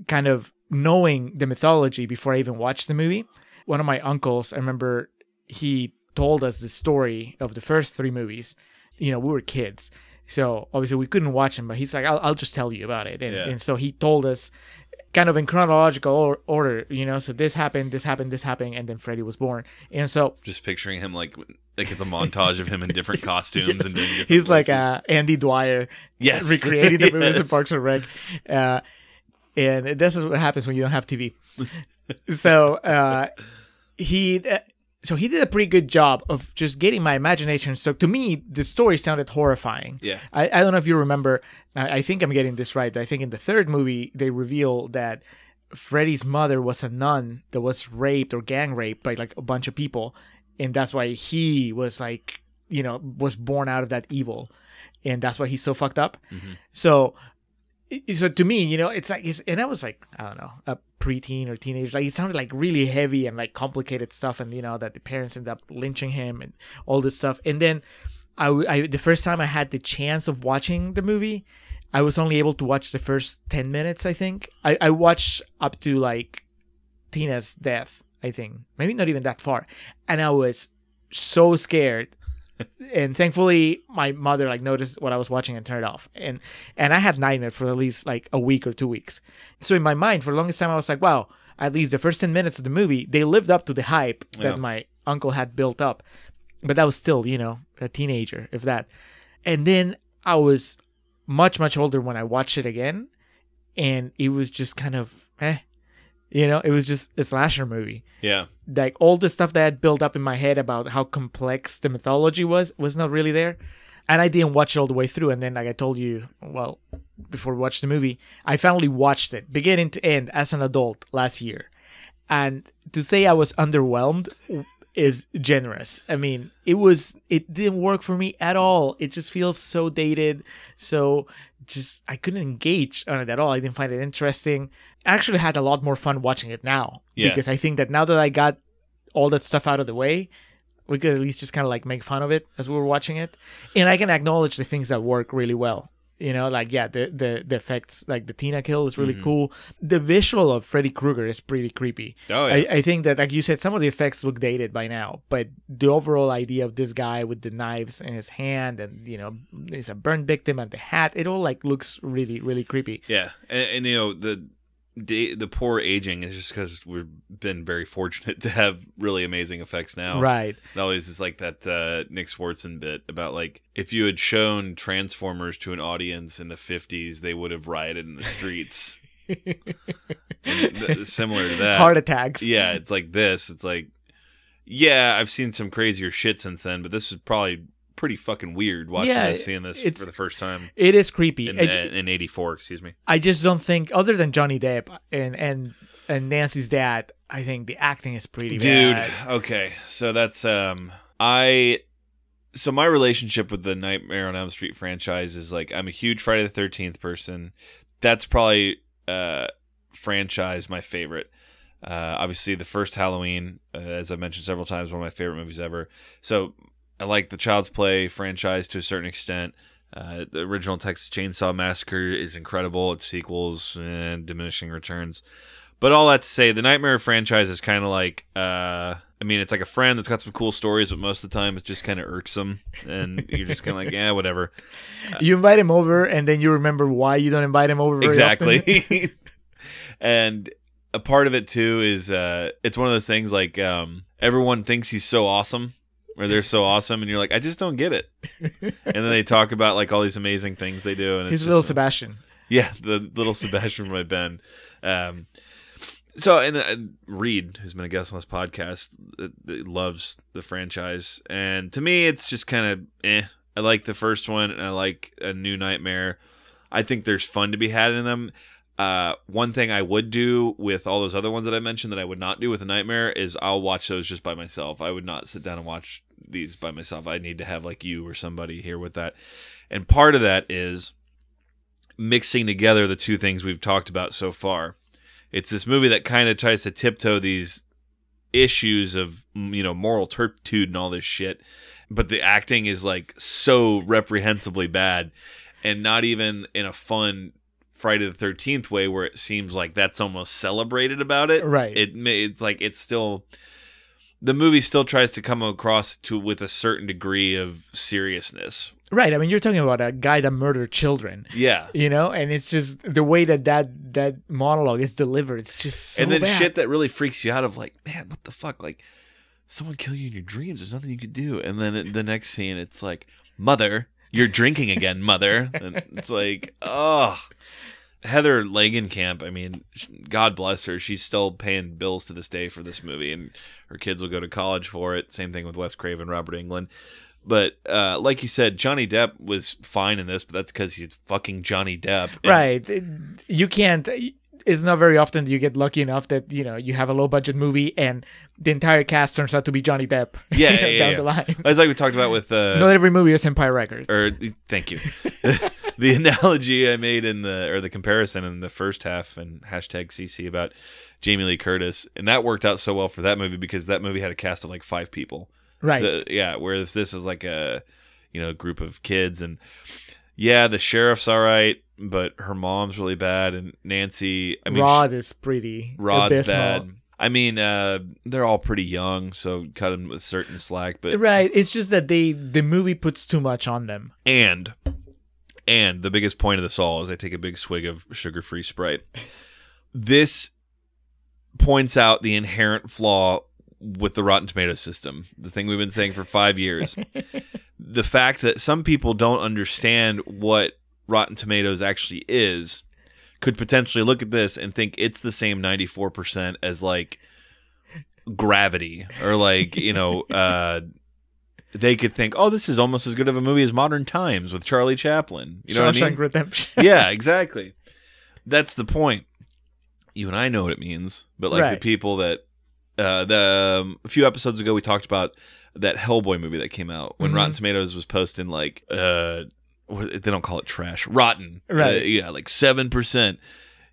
kind of knowing the mythology before I even watched the movie. One of my uncles, I remember he told us the story of the first three movies. You know, we were kids. So obviously we couldn't watch them, but he's like, I'll, I'll just tell you about it. And, Yeah. and so he told us kind of in chronological or- order, you know, so this happened, this happened, this happened, and then Freddy was born. And so Just picturing him like like it's a montage of him in different costumes Yes. and different he's like uh, Andy Dwyer, Yes. recreating the movies in Parks and Rec, uh, and this is what happens when you don't have TV. so uh, he, uh, so he did a pretty good job of just getting my imagination. So to me, the story sounded horrifying. Yeah. I, I don't know if you remember. I, I think I'm getting this right. I think in the third movie they reveal that Freddy's mother was a nun that was raped or gang raped by like a bunch of people, and that's why he was like, you know, was born out of that evil, and that's why he's so fucked up. Mm-hmm. So, i- so to me, you know, it's like, it's, and I was like, I don't know, a preteen or teenager. Like it sounded like really heavy and like complicated stuff, and you know that the parents end up lynching him and all this stuff. And then, I, I the first time I had the chance of watching the movie, I was only able to watch the first ten minutes. I think I, I watched up to like Tina's death. I think maybe not even that far, and I was so scared and thankfully my mother like noticed what I was watching and turned it off. And and I had nightmare for at least like a week or two weeks. So in my mind, for the longest time, I was like, wow, at least the first ten minutes of the movie, they lived up to the hype Yeah. that my uncle had built up. but that was still, you know, a teenager, if that. And then I was much, much older when I watched it again, and it was just kind of eh. You know, it was just a slasher movie. Yeah. Like all the stuff that I had built up in my head about how complex the mythology was was not really there. And I didn't watch it all the way through. And then, like I told you, well, before we watched the movie, I finally watched it beginning to end as an adult last year. And to say I was underwhelmed is generous. I mean, it was it didn't work for me at all. It just feels so dated. So just I couldn't engage on it at all. I didn't find it interesting. I actually had a lot more fun watching it now Yeah. because I think that now that I got all that stuff out of the way, we could at least just kind of like make fun of it as we were watching it, and I can acknowledge the things that work really well. You know, like yeah, the the, the effects, like the Tina kill is really Mhm. cool. The visual of Freddy Krueger is pretty creepy. Oh, yeah. I, I think that, like you said, some of the effects look dated by now, but the overall idea of this guy with the knives in his hand and you know, he's a burn victim and the hat, it all like looks really, really creepy. Yeah, and, and you know the da- the poor aging is just because we've been very fortunate to have really amazing effects now. Right. It always is like that uh, Nick Swardson bit about like if you had shown Transformers to an audience in the '50s, they would have rioted in the streets. Th- similar to that, Heart attacks. Yeah, it's like this. It's like, yeah, I've seen some crazier shit since then, but this is probably pretty fucking weird watching Yeah, this, seeing this for the first time. It is creepy. in, It- in '84. Excuse me. I just don't think, other than Johnny Depp and and and Nancy's dad, I think the acting is pretty dude bad. okay so that's um i so my relationship with the nightmare on elm street franchise is like i'm a huge friday the 13th person that's probably uh franchise my favorite uh obviously the first halloween uh, as i mentioned several times one of my favorite movies ever so i like the child's play franchise to a certain extent uh, the original Texas Chainsaw Massacre is incredible. Its sequels and diminishing returns. But all that to say, the Nightmare franchise is kind of like, uh, I mean, it's like a friend that's got some cool stories, but most of the time it's just kind of irksome, and you're just kind of like, yeah, whatever. You invite him over, and then you remember why you don't invite him over. Exactly. and a part of it too is uh, it's one of those things like um, everyone thinks he's so awesome, or they're so awesome, and you're like, I just don't get it. and then they talk about like all these amazing things they do, and it's He's just, little Sebastian. Yeah, the little Sebastian from my Ben. Um, so, and uh, Reed, who's been a guest on this podcast, uh, loves the franchise, and to me, it's just kind of eh. I like the first one, and I like a New Nightmare. I think there's fun to be had in them. Uh, one thing I would do with all those other ones that I mentioned that I would not do with a Nightmare is I'll watch those just by myself. I would not sit down and watch these by myself. I need to have like you or somebody here with that. And part of that is mixing together the two things we've talked about so far. It's this movie that kind of tries to tiptoe these issues of you know moral turpitude and all this shit, but the acting is like so reprehensibly bad, and not even in a fun Friday the Thirteenth way where it seems like that's almost celebrated about it. Right. It it's like it's still the movie still tries to come across to with a certain degree of seriousness. Right. I mean, you're talking about a guy that murdered children. Yeah. You know, and it's just the way that that, that monologue is delivered. It's just so and then bad. shit that really freaks you out of like, man, what the fuck? Like, someone kill you in your dreams. There's nothing you could do. And then the next scene, it's like, mother, you're drinking again, mother. And it's like, oh. Heather Langenkamp, I mean, God bless her. She's still paying bills to this day for this movie, and her kids will go to college for it. Same thing with Wes Craven, Robert Englund. But uh, like you said, Johnny Depp was fine in this, but that's because he's fucking Johnny Depp. And- right. You can't. It's not very often you get lucky enough that you know you have a low budget movie and the entire cast turns out to be Johnny Depp. Yeah, yeah, yeah, down yeah. the line. That's like we talked about with uh, not every movie is Empire Records. or thank you. the analogy I made in the or the comparison in the first half and hashtag CC about Jamie Lee Curtis, and that worked out so well for that movie because that movie had a cast of like five people. Right. So, yeah. Whereas this is like a you know group of kids, and yeah, the sheriff's all right, but her mom's really bad, and Nancy. I mean, Rod is pretty. Rod's abysmal. bad. I mean, uh, they're all pretty young, so cut them with certain slack. But Right. It's just that they the movie puts too much on them. And and the biggest point of this all is I take a big swig of sugar-free Sprite. This points out the inherent flaw with the Rotten Tomato system, the thing we've been saying for five years. the fact that some people don't understand what Rotten Tomatoes actually is could potentially look at this and think it's the same 94% as like Gravity or like, you know, uh, they could think, oh, this is almost as good of a movie as Modern Times with Charlie Chaplin. You know what I Shawshank mean? Redemption. yeah, exactly. That's the point. You and I know what it means, but like the people that uh, the um, a few episodes ago we talked about that Hellboy movie that came out when Mhm. Rotten Tomatoes was posting like uh, they don't call it trash, rotten, Right. Uh, yeah, like seven percent.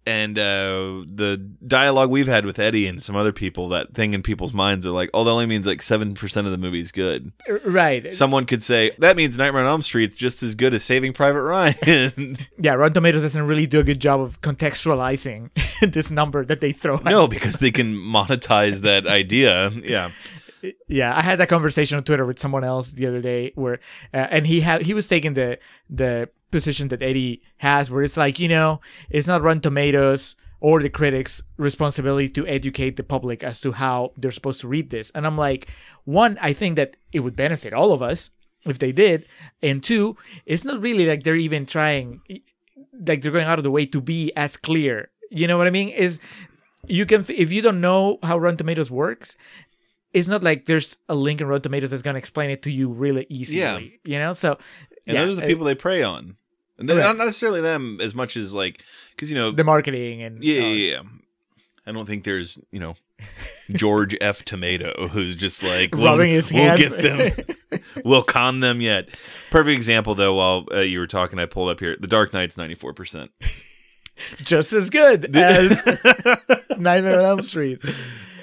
And uh, the dialogue we've had with Eddie and some other people, that thing in people's minds are like, oh, that only means like seven percent of the movie's good. right. Someone could say that means Nightmare on Elm Street's just as good as Saving Private Ryan. yeah, Rotten Tomatoes doesn't really do a good job of contextualizing this number that they throw. at no, because they can monetize that idea. Yeah. Yeah i had that conversation on twitter with someone else the other day where uh, and he had he was taking the the position that eddie has where it's like you know it's not rotten tomatoes or the critics responsibility to educate the public as to how they're supposed to read this. And i'm like one i think that it would benefit all of us if they did. And two it's not really like they're even trying like they're going out of the way to be as clear. You know what i mean? Is you can if you don't know how rotten tomatoes works it's not like there's a link in Rotten Tomatoes that's going to explain it to you really easily. Yeah. You know, so And yeah, those are the people they prey on. And they're Right. not necessarily them as much as like, because, you know, the marketing and yeah, yeah, yeah. I don't think there's, you know, George F. Tomato who's just like, we'll, Rubbing his we'll hands. get them. we'll con them yet. Perfect example, though, while uh, you were talking, I pulled up here. The Dark Knight's 94%. just as good as Nightmare on Elm Street.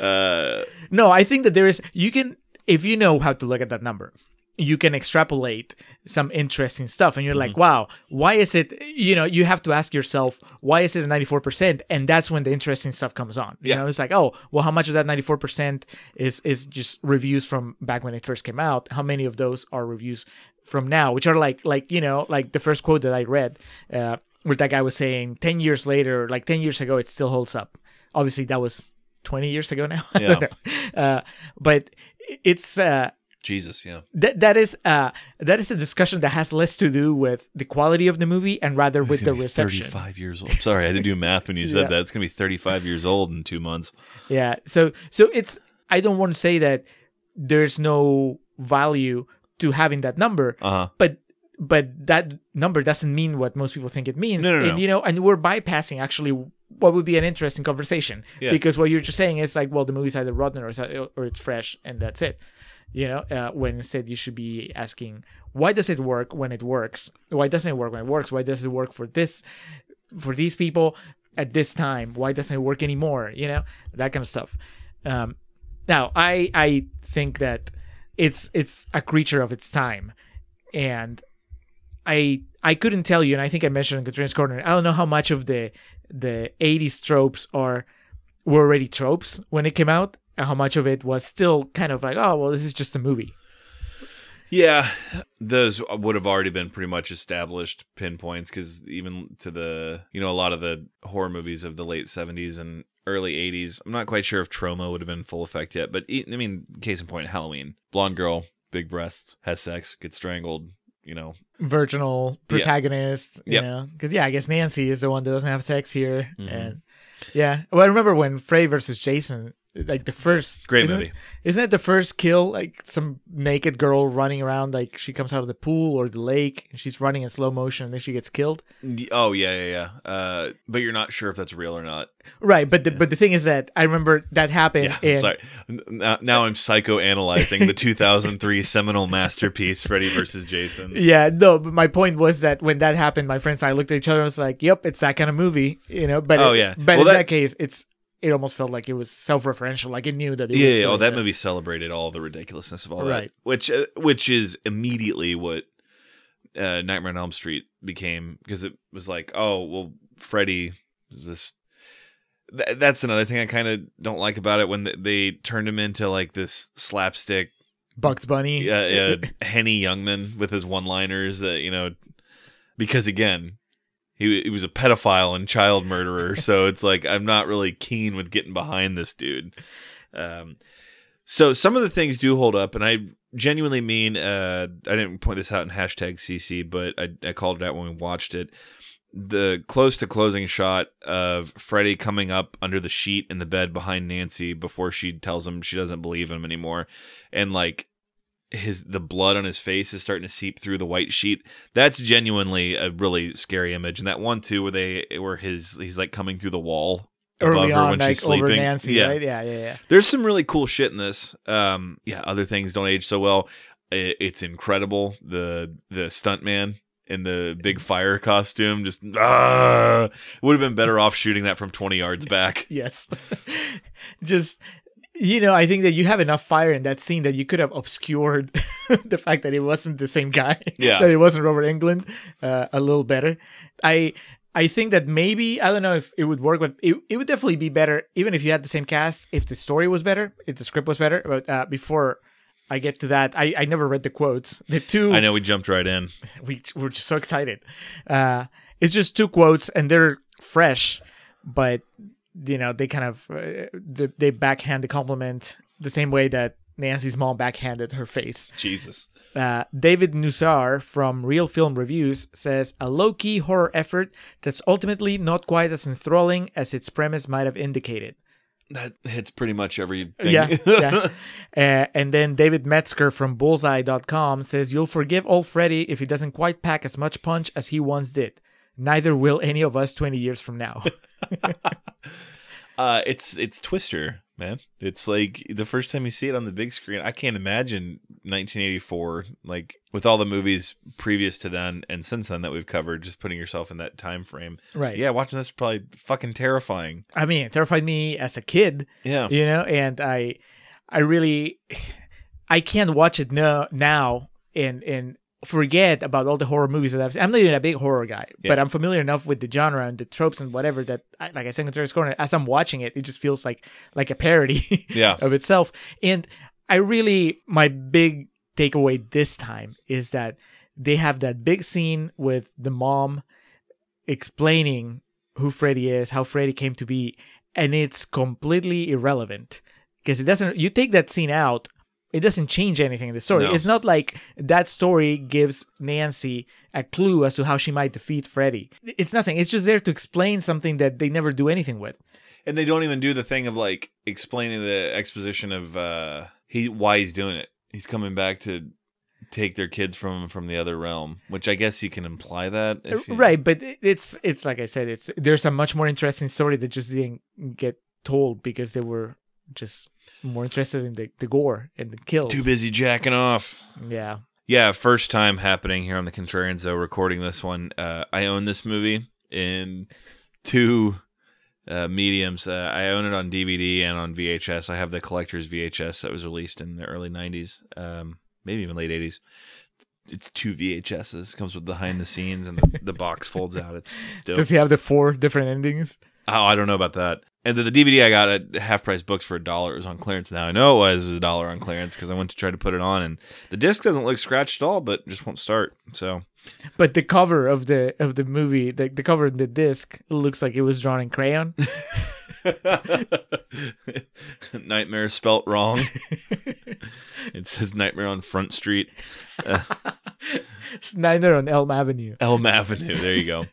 Uh, No, I think that there is. You can, if you know how to look at that number, you can extrapolate some interesting stuff, and you're like, wow, why is it? You know, you have to ask yourself, why is it a 94 percent? And that's when the interesting stuff comes on. You Yeah. know, it's like, oh, well, how much of that 94 percent is is just reviews from back when it first came out? How many of those are reviews from now, which are like, like you know, like the first quote that I read, uh, where that guy was saying, 10 years later, like 10 years ago, it still holds up. Obviously, that was 20 years ago now. I don't Yeah. know. Uh, but it's uh, Jesus, yeah. that that is uh, that is a discussion that has less to do with the quality of the movie and rather with the reception. 35 years old. Sorry, I had to do math when you said Yeah. that. It's going to be 35 years old in two months. Yeah. So so it's I don't want to say that there's no value to having that number, Uh huh. but but that number doesn't mean what most people think it means. No, no, and no. you know, and we're bypassing actually what would be an interesting conversation Yeah. because what you're just saying is like, well, the movie's either rotten or it's, or it's fresh, and that's it. You know, uh, when instead you should be asking, why does it work when it works? Why doesn't it work when it works? Why does it work for this, for these people at this time? Why doesn't it work anymore? You know, that kind of stuff. Um, now, I I think that it's it's a creature of its time, and I I couldn't tell you, and I think I mentioned in Contrarians corner. I don't know how much of the the '80s tropes are were already tropes when it came out, and how much of it was still kind of like, oh well, this is just a movie. Yeah, those would have already been pretty much established pinpoints because even to the, you know, a lot of the horror movies of the late 70s and early 80s, I'm not quite sure if trauma would have been full effect yet. But i mean, case in point, Halloween. Blonde girl, big breasts, has sex, gets strangled, you know. Virginal Yeah. protagonist, you Yep. know, because yeah, I guess Nancy is the one that doesn't have sex here, Mhm. and yeah. Well, I remember when Frey versus Jason, like the first Great isn't movie. Isn't it the first kill? Like some naked girl running around, like she comes out of the pool or the lake, and she's running in slow motion, and then she gets killed. Oh, yeah, yeah, yeah. Uh, but you're not sure if that's real or not. Right, but the, but the thing is that I remember that happened. Yeah, in, sorry. Now, now I'm psychoanalyzing the 2003 seminal masterpiece, Freddy versus Jason. Yeah, no, but my point was that when that happened, my friends and I looked at each other and was like, "Yep, it's that kind of movie," you know. But Oh, it- yeah. but Well, in that- that, case, it's it almost felt like it was self-referential, like it knew that. It yeah, was yeah, oh, that movie celebrated all the ridiculousness of all Right. that, which uh, which is immediately what uh, Nightmare on Elm Street became because it was like, oh, well, Freddy is this. Th- that's another thing I kind of don't like about it when th- they turned him into like this slapstick, Bugs Bunny. uh, uh, Henny Youngman with his one-liners that you know, because again. He, he was a pedophile and child murderer, so it's like I'm not really keen with getting behind this dude. Um, So some of the things do hold up, and I genuinely mean uh, I didn't point this out in hashtag CC, but I, I called it out when we watched it. The close to closing shot of Freddy coming up under the sheet in the bed behind Nancy before she tells him she doesn't believe him anymore, and like his the blood on his face is starting to seep through the white sheet. That's genuinely a really scary image. And that one too, where they where his he's like coming through the wall Early above her on, when like she's sleeping. over Nancy, yeah. right? Yeah, yeah, yeah. There's some really cool shit in this. Um, yeah, other things don't age so well. I- It's incredible. The the stuntman in the big fire costume just ah, would have been better off shooting that from 20 yards back. Yes. Just you know, I think that you have enough fire in that scene that you could have obscured the fact that it wasn't the same guy. Yeah. that it wasn't Robert Englund uh, a little better. I I think that maybe I don't know if it would work, but it, it would definitely be better even if you had the same cast, if the story was better, if the script was better. But uh, before I get to that, I, I never read the quotes. The two I know we jumped right in. we we're just so excited. Uh, it's just two quotes, and they're fresh, but you know they kind of uh, they, they backhand the compliment the same way that Nancy's mom backhanded her face. Jesus. Uh, David Nusair from Real Film Reviews says a low key horror effort that's ultimately not quite as enthralling as its premise might have indicated. That hits pretty much everything. Yeah, yeah. Uh, and then David Metzger from Bullseye.com says you'll forgive old Freddy if he doesn't quite pack as much punch as he once did. Neither will any of us 20 years from now. Uh, it's it's Twister, man. It's like the first time you see it on the big screen. I can't imagine 1984, like with all the movies previous to then and since then that we've covered. Just putting yourself in that time frame, Right. Yeah, watching this is probably fucking terrifying. I mean, it terrified me as a kid. Yeah. You know, and I I really I can't watch it no, now and and forget about all the horror movies that I've seen. I'm not even a big horror guy, but I'm familiar enough with the genre and the tropes and whatever that I, like I said in Terrorist Corner, as I'm watching it, it just feels like like a parody Yeah. of itself. And I really my big takeaway this time is that they have that big scene with the mom explaining who Freddy is, how Freddy came to be, and it's completely irrelevant because it doesn't. You take that scene out, it doesn't change anything in the story. No. It's not like that story gives Nancy a clue as to how she might defeat Freddy. It's nothing. It's just there to explain something that they never do anything with. And they don't even do the thing of like explaining the exposition of uh he why he's doing it. He's coming back to take their kids from from the other realm, which I guess you can imply that. If you, Right, but it's it's like I said, it's there's a much more interesting story that just didn't get told because they were just more interested in the, the gore and the kills. Too busy jacking off. Yeah. Yeah, first time happening here on the Contrarians though, recording this one. Uh, I own this movie in two uh, mediums. Uh, I own it on DVD and on VHS. I have the collector's VHS that was released in the early '90s, um, maybe even late '80s. It's two VHSs. Comes with behind the scenes and the, the box folds out. It's, it's dope. Does he have the four different endings? Oh, I don't know about that. And then the DVD I got at half price books for a dollar. It was on clearance. Now I know it was a dollar on clearance because I went to try to put it on, and the disc doesn't look scratched at all, but just won't start. So But the cover of the of the movie, the, the cover of the disc looks like it was drawn in crayon. Nightmare spelt wrong. it says Nightmare on Front Street, uh, Snyder on Elm Avenue. Elm Avenue. There you go.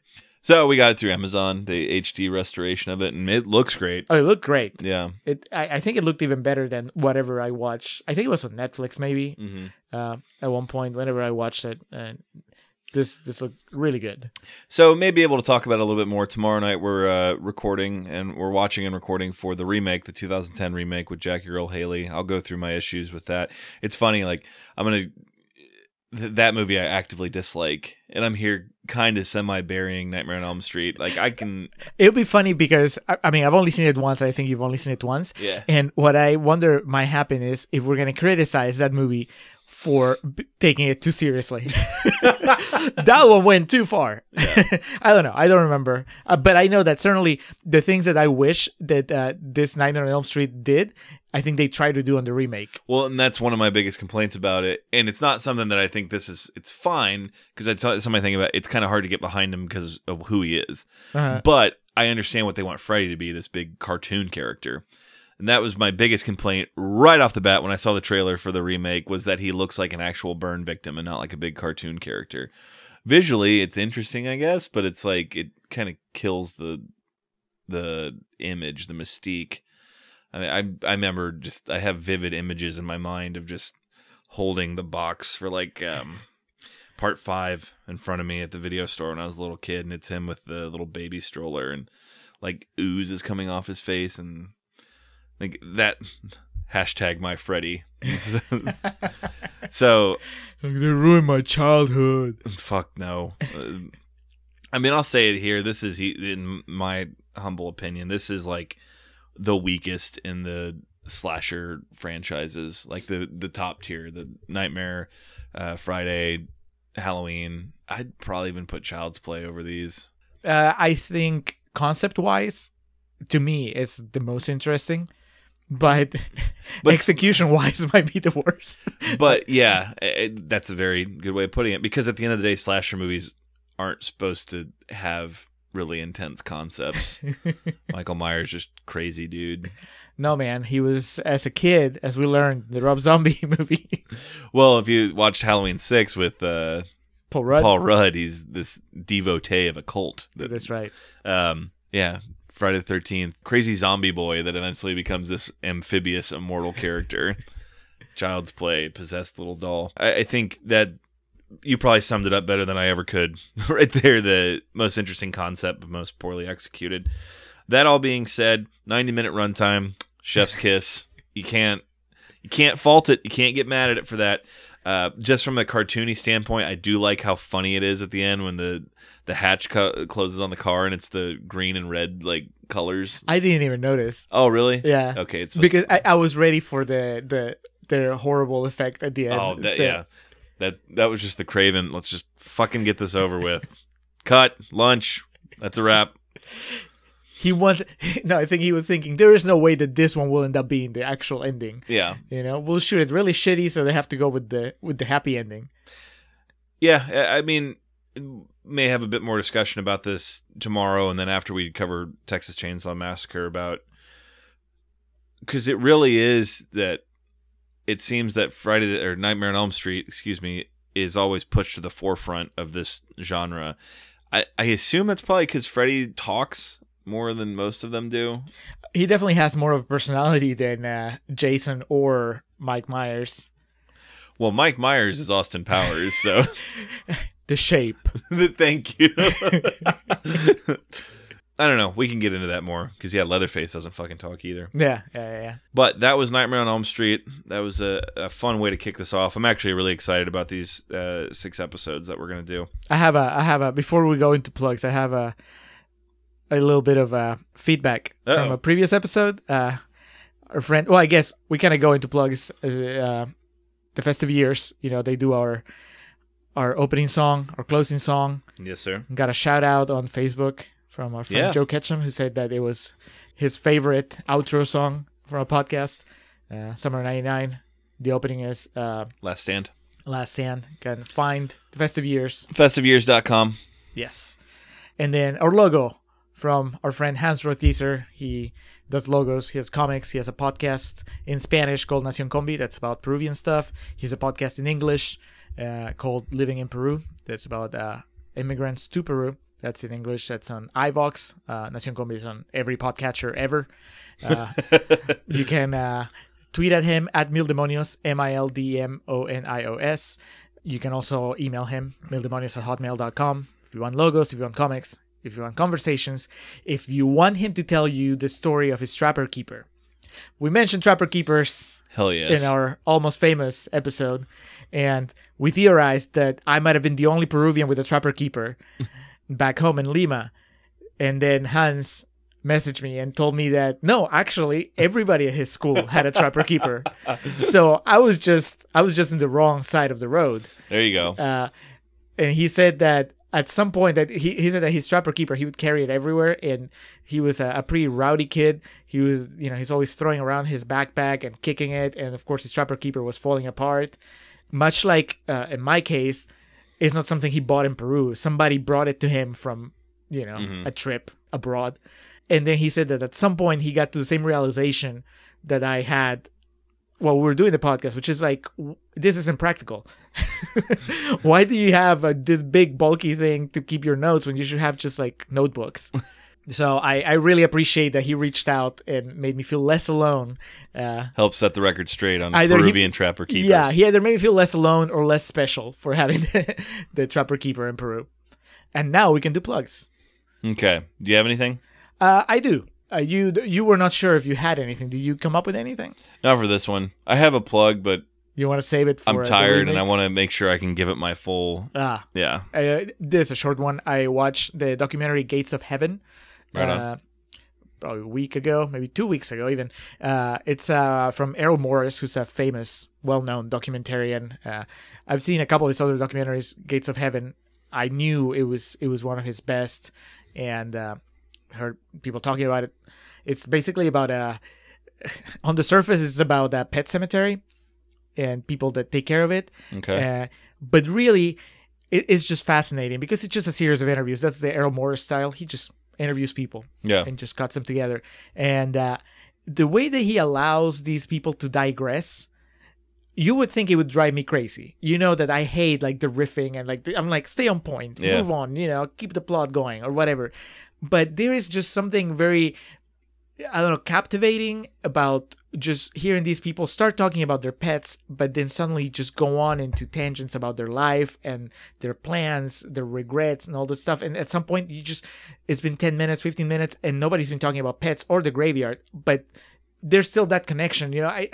So we got it through Amazon, the HD restoration of it, and it looks great. Oh, it looked great. Yeah. It I, I think it looked even better than whatever I watched. I think it was on Netflix maybe. hmm Uh, at one point, whenever I watched it, and this this looked really good. So maybe able to talk about it a little bit more tomorrow night. We're uh, recording and we're watching and recording for the remake, the 2010 remake with Jackie Earle Haley. I'll go through my issues with that. It's funny, like I'm gonna th- that movie I actively dislike, and I'm here kind of semi burying Nightmare on Elm Street. Like I can, It would be funny because I, I mean I've only seen it once. I think you've only seen it once. Yeah. And what I wonder might happen is if we're gonna criticize that movie for b- taking it too seriously. that one went too far. I don't know. I don't remember. Uh, but I know that certainly the things that I wish that uh, this Nightmare on Elm Street did, I think they tried to do on the remake. Well, and that's one of my biggest complaints about it. And it's not something that I think this is. It's fine because I tell somebody think about it, it's kind of hard to get behind him because of who he is. Uh-huh. But I understand what they want Freddy to be this big cartoon character. And that was my biggest complaint right off the bat when I saw the trailer for the remake was that he looks like an actual burn victim and not like a big cartoon character. Visually, it's interesting, I guess, but it's like it kind of kills the the image, the mystique. I mean, I I remember just I have vivid images in my mind of just holding the box for like um part five in front of me at the video store when I was a little kid, and it's him with the little baby stroller, and like ooze is coming off his face, and like that hashtag my Freddy. so they ruined my childhood. fuck no. Uh, I mean, I'll say it here. This is in my humble opinion. This is like the weakest in the slasher franchises, like the the top tier, the Nightmare, uh, Friday, Halloween. I'd probably even put Child's Play over these. Uh, I think concept wise, to me, it's the most interesting, but, But- execution wise might be the worst. But yeah, it, that's a very good way of putting it. Because at the end of the day, slasher movies aren't supposed to have really intense concepts. Michael Myers just crazy dude. no, man, he was as a kid, as we learned, the Rob Zombie movie. Well, if you watched Halloween Six with uh, Paul Rudd. Paul Rudd, he's this devotee of a cult. That, That's right. um, yeah, Friday the Thirteenth, crazy zombie boy that eventually becomes this amphibious, immortal character. Child's Play, possessed little doll. I, I think that you probably summed it up better than I ever could. right there, the most interesting concept, but most poorly executed. That all being said, ninety minute runtime, chef's kiss. You can't you can't fault it. You can't get mad at it for that. Uh, just from a cartoony standpoint, I do like how funny it is at the end when the the hatch co- closes on the car and it's the green and red like colors. I didn't even notice. Oh, really? Yeah. Okay, it's because to- I, I was ready for the the the horrible effect at the end. oh, that, so- yeah, that that was just the Craven. Let's just fucking get this over with. Cut lunch. That's a wrap. He wants. No, I think he was thinking there is no way that this one will end up being the actual ending. Yeah, You know, we'll shoot it really shitty, so they have to go with the with the happy ending. yeah. I I mean, may have a bit more discussion about this tomorrow, and then after we cover Texas Chainsaw Massacre about because it really is that it seems that Friday the, or Nightmare on Elm Street, excuse me, is always pushed to the forefront of this genre. I, I assume that's probably because Freddy talks more than most of them do. He definitely has more of a personality than uh, Jason or Mike Myers. Well, Mike Myers is Austin Powers, so The shape. thank you. I don't know. We can get into that more because yeah, Leatherface doesn't fucking talk either. Yeah, yeah, yeah, yeah. But that was Nightmare on Elm Street. That was a, a fun way to kick this off. I'm actually really excited about these uh, six episodes that we're gonna do. I have a, I have a. Before we go into plugs, I have a, a little bit of uh, feedback from Uh-oh. a previous episode. Uh, our friend. Well, I guess we kind of go into plugs. Uh, the festive years. You know, they do our, our opening song, our closing song. Yes, sir. Got a shout out on Facebook from our friend Yeah. Joe Ketchum, who said that it was his favorite outro song from a podcast. Uh, Summer '99. The opening is uh, Last Stand. Last Stand. You can find the festive years Festiveyears.com. Yes. And then our logo from our friend Hans Rothgiesser. He does logos, he has comics, he has a podcast in Spanish called Nacion Combi that's about Peruvian stuff. He has a podcast in English uh, called Living in Peru that's about uh, immigrants to Peru. That's in English. That's on iVoox. Uh, Nacion Combi is on every podcatcher ever. Uh, you can uh, tweet at him at Mildemonios, M I L D M O N I O S. You can also email him, mildemonios at hotmail.com. If you want logos, if you want comics, if you want conversations, if you want him to tell you the story of his Trapper Keeper. We mentioned Trapper Keepers Hell yes. in our almost famous episode, and we theorized that I might have been the only Peruvian with a Trapper Keeper back home in Lima. And then Hans messaged me and told me that no, actually, everybody at his school had a Trapper Keeper. So I was just I was just in the wrong side of the road. there you go. Uh, and he said that at some point that he, he said that his trapper keeper. He would carry it everywhere and he was a, a pretty rowdy kid. He was you know he's always throwing around his backpack and kicking it and of course his trapper keeper was falling apart. Much like uh, in my case it's not something he bought in peru. Somebody brought it to him from you know Mhm. a trip abroad. And then he said that at some point he got to the same realization that I had while we're doing the podcast, which is like, w- this isn't practical. Why do you have uh, this big bulky thing to keep your notes when you should have just like notebooks? so I, I really appreciate that he reached out and made me feel less alone. Uh, Help set the record straight on Either he- Peruvian trapper keepers. yeah, he either made me feel less alone or less special for having the, the trapper keeper in Peru. And now we can do plugs. Okay. Do you have anything? Uh, I do. Uh, you you were not sure if you had anything. Did you come up with anything? Not for this one. I have a plug, but You want to save it for I'm tired and I want to make sure I can give it my full. Ah, Yeah. uh, this is a short one. I watched the documentary Gates of Heaven. Right uh, Probably a week ago, maybe two weeks ago, even. Uh, it's uh, from Errol Morris, who's a famous, well-known documentarian. Uh, I've seen a couple of his other documentaries. Gates of Heaven, I knew it was it was one of his best, and uh, heard people talking about it. It's basically about a. On the surface, it's about a pet cemetery, and people that take care of it. Okay. Uh, but really, it, it's just fascinating because it's just a series of interviews. That's the Errol Morris style. He just interviews people Yeah. and just cuts them together. And uh, the way that he allows these people to digress, you would think it would drive me crazy. You know that I hate like the riffing and like the, I'm like stay on point, Yeah. move on, you know, keep the plot going or whatever. But there is just something very I don't know, captivating about just hearing these people start talking about their pets, but then suddenly just go on into tangents about their life and their plans, their regrets, and all this stuff. And at some point, you just, it's been 10 minutes, 15 minutes, and nobody's been talking about pets or the graveyard, but there's still that connection. You know, I,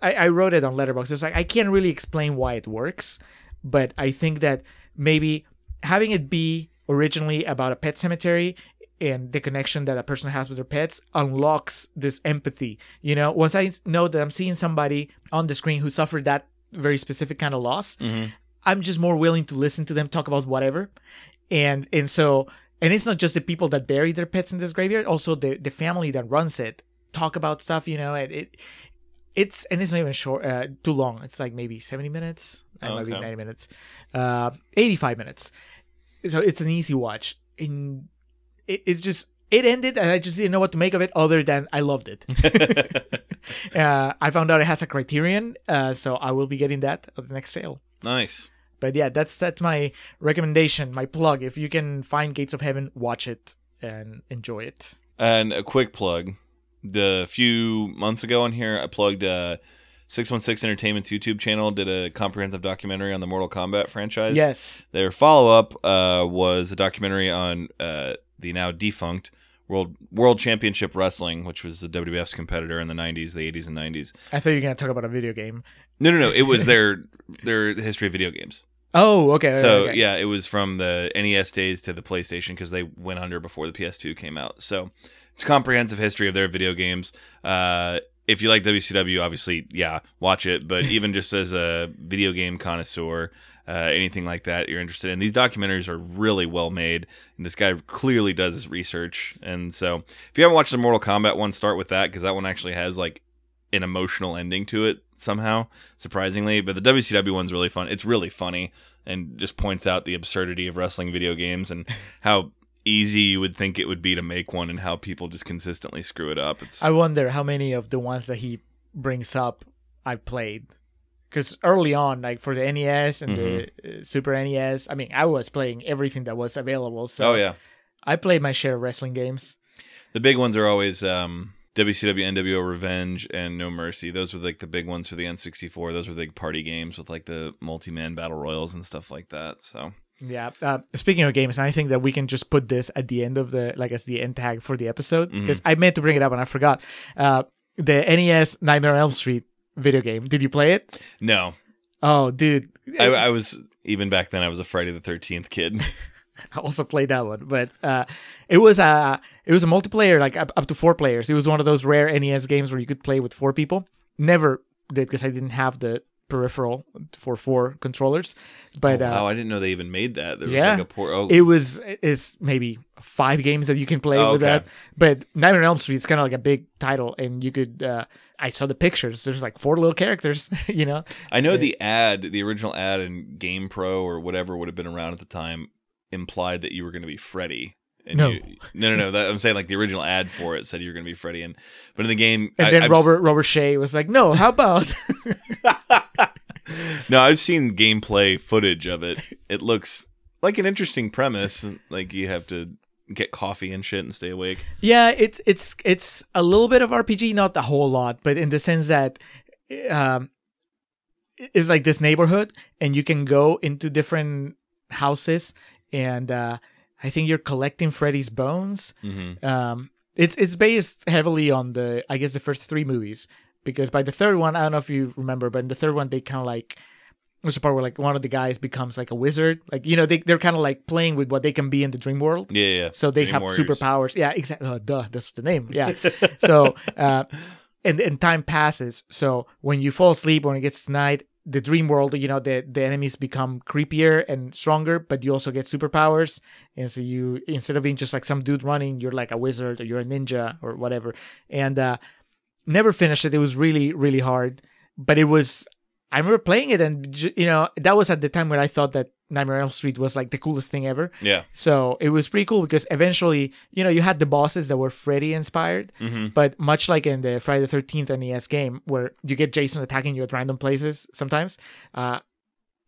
I, I wrote it on Letterboxd. It's like, I can't really explain why it works, but I think that maybe having it be originally about a pet cemetery and the connection that a person has with their pets unlocks this empathy. You know, once I know that I'm seeing somebody on the screen who suffered that very specific kind of loss, I'm just more willing to listen to them talk about whatever. And and so and it's not just the people that bury their pets in this graveyard, also the the family that runs it talk about stuff, you know, and it it's and it's not even short uh, too long. It's like maybe 70 minutes, Oh, maybe 90 minutes. Uh 85 minutes. So it's an easy watch. And it, it's just it ended and I just didn't know what to make of it other than I loved it. uh, I found out it has a criterion, uh, so I will be getting that at the next sale. nice. But yeah, that's that's my recommendation, my plug. If you can find Gates of Heaven, watch it and enjoy it. And a quick plug. The few months ago on here, I plugged uh, 616 Entertainment's YouTube channel, did a comprehensive documentary on the Mortal Kombat franchise. Yes. Their follow up uh, was a documentary on uh, the now defunct World World Championship Wrestling, which was the WWF's competitor in the 90s, the 80s, and 90s. I thought you were gonna talk about a video game. No, no, no. It was their their history of video games. Oh, okay. So okay. yeah, it was from the NES days to the PlayStation because they went under before the PS2 came out. So it's a comprehensive history of their video games. Uh, if you like WCW, obviously, yeah, watch it. But even just as a video game connoisseur, uh, anything like that you're interested in, these documentaries are really well made. And this guy clearly does his research. And so if you haven't watched the Mortal Kombat one, start with that because that one actually has like an emotional ending to it somehow, surprisingly. But the WCW one's really fun. It's really funny and just points out the absurdity of wrestling video games and how easy you would think it would be to make one and how people just consistently screw it up. It's I wonder how many of the ones that he brings up I played. Because early on, like for the NES and the uh, Super NES, I mean, I was playing everything that was available. So oh yeah. I played my share of wrestling games. The big ones are always um, WCW, NWO Revenge, and No Mercy. Those were like the big ones for the N64. Those were the big party games with like the multi-man battle royals and stuff like that. So Yeah. Uh, speaking of games, I think that we can just put this at the end of the, like, as the end tag for the episode Mm-hmm. because I meant to bring it up and I forgot. Uh, the NES Nightmare on Elm Street video game. Did you play it? no, Oh, dude. I, I was even back then. I was a Friday the Thirteenth kid. I also played that one, but uh, it was a it was a multiplayer, like up, up to four players. It was one of those rare NES games where you could play with four people. Never did because I didn't have the peripheral for four controllers. But uh, wow, I didn't know they even made that. There was yeah, like a poor. Oh, it was it's maybe five games that you can play Oh, with okay. that. But Nightmare on Elm Street is kind of like a big title, and you could. Uh, I saw the pictures. There's like four little characters, you know. I know the ad, the original ad in Game Pro or whatever would have been around at the time, implied that you were going to be Freddy And No. you, no, no, no. That, I'm saying like the original ad for it said you were going to be Freddy, and but in the game, And I- then I've Robert Robert Shaye was like, "No, how about?" No, I've seen gameplay footage of it. It looks like an interesting premise. Like you have to get coffee and shit and stay awake. yeah, it's it's it's a little bit of RPG, not a whole lot, but in the sense that um, it's like this neighborhood, and you can go into different houses, and uh, I think you're collecting Freddy's bones. Mm-hmm. Um, it's it's based heavily on the I guess the first three movies because by the third one I don't know if you remember, but in the third one they kind of like there's a part where like one of the guys becomes like a wizard, like you know they they're kind of like playing with what they can be in the dream world. Yeah, yeah. So they Dream have Warriors. superpowers. Yeah, exactly. Uh, duh, that's the name. Yeah. so uh, and and time passes. So when you fall asleep, when it gets night, the dream world, you know, the the enemies become creepier and stronger, but you also get superpowers. And so you instead of being just like some dude running, you're like a wizard or you're a ninja or whatever. And uh never finished it. It was really, really hard. But it was I remember playing it and you know, that was at the time when I thought that Nightmare on Elm Street was like the coolest thing ever. Yeah. So it was pretty cool because eventually, you know, you had the bosses that were Freddy inspired, Mm-hmm. but much like in the Friday the 13th NES game, where you get Jason attacking you at random places sometimes, uh,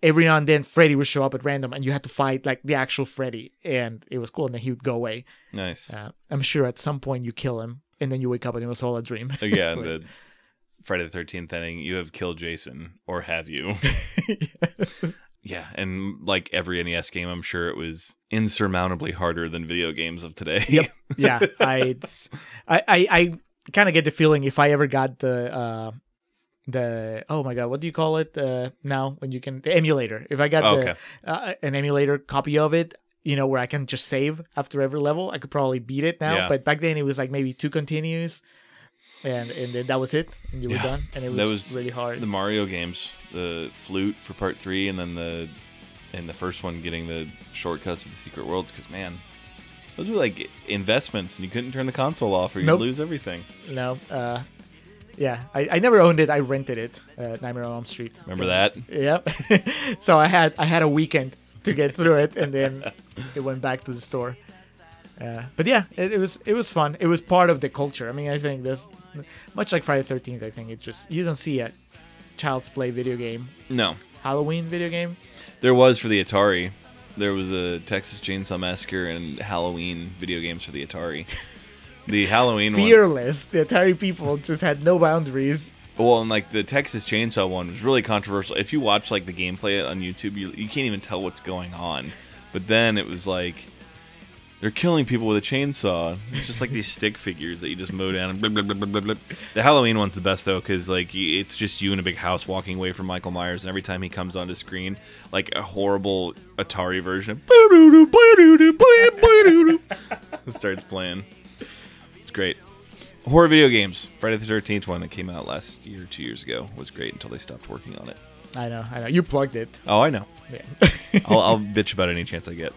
every now and then Freddy would show up at random and you had to fight like the actual Freddy. And it was cool. And then he would go away. Nice. Uh, I'm sure at some point you kill him and then you wake up and it was all a dream. Oh, yeah, the Friday the Thirteenth ending. You have killed Jason, or have you? yeah, and like every NES game, I'm sure it was insurmountably harder than video games of today. Yep. yeah, I, I, I, I kind of get the feeling if I ever got the, uh, the oh my god, what do you call it uh, now when you can the emulator? If I got Oh, the uh, an emulator copy of it, you know, where I can just save after every level, I could probably beat it now. Yeah. But back then it was like maybe two continues, and and then that was it, and you were done, and it was, was really hard. The Mario games, the flute for part three, and then the and the first one getting the shortcuts to the secret worlds. Because man, those were like investments, and you couldn't turn the console off, or you'd Nope. lose everything. no, uh, yeah, I, I never owned it. I rented it, uh, Nightmare on Elm Street. Remember that? Yep. so I had I had a weekend to get through it, and then it went back to the store. Uh, but yeah, it, it was it was fun. It was part of the culture. I mean, I think that's much like Friday Thirteenth. I think it's just you don't see a Child's Play video game, No, Halloween video game. there was for the Atari. There was a Texas Chainsaw Massacre and Halloween video games for the Atari. The Halloween one. Fearless. The Atari people just had no boundaries. Well, and like the Texas Chainsaw one was really controversial. If you watch like the gameplay on YouTube, you, you can't even tell what's going on. But then it was like they're killing people with a chainsaw. It's just like these stick figures that you just mow down. And blah, blah, blah. The Halloween one's the best though, because like it's just you in a big house walking away from Michael Myers, and every time he comes onto screen, like a horrible Atari version starts playing. It's great. Horror video games. Friday the Thirteenth one that came out last year, two years ago, was great until they stopped working on it. I know, I know. You plugged it. Oh, I know. Yeah. I'll, I'll bitch about any chance I get.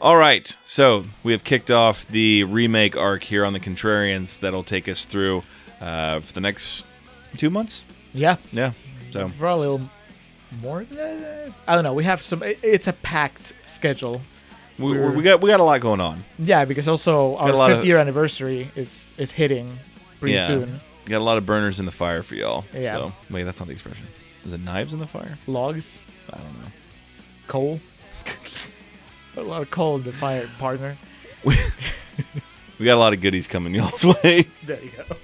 All right, so we have kicked off the remake arc here on the Contrarians. That'll take us through uh, for the next two months. yeah. Yeah. So Probably a little more than that. I don't know. We have some. It's a packed schedule. We, we got we got a lot going on. Yeah, because also Got our lot fifth of- year anniversary is is hitting pretty yeah. soon. Got a lot of burners in the fire for y'all. Yeah. So wait, that's not the expression. Is it knives in the fire? Logs, I don't know. coal. a lot of coal in the fire, partner. We got a lot of goodies coming y'all's way. There you go.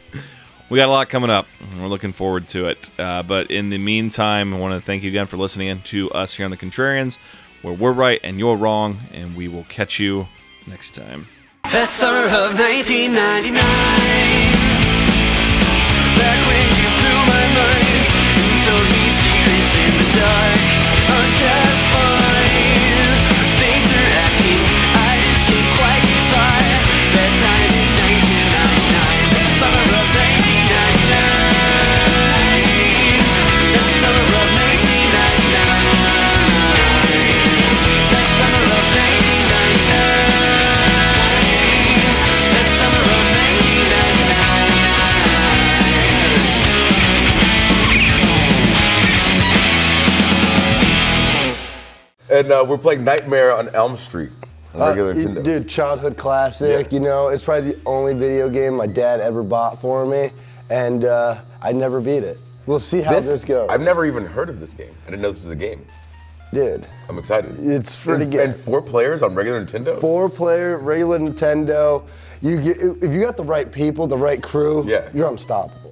We got a lot coming up, we're looking forward to it. Uh, but in the meantime, I want to thank you again for listening in to us here on the Contrarians, where we're right and you're wrong, and we will catch you next time. Summer of 1999 Back when you blew my mind And told me secrets in the dark And uh, we're playing Nightmare on Elm Street. on Uh? Dude, childhood classic. You know, it's probably the only video game my dad ever bought for me, and uh, I never beat it. We'll see how this, goes. I've never even heard of this game. I didn't know this was a game. Dude, I'm excited. It's pretty good. And four players on regular Nintendo? four player regular Nintendo. You get if you got the right people, the right crew, Yeah. you're unstoppable.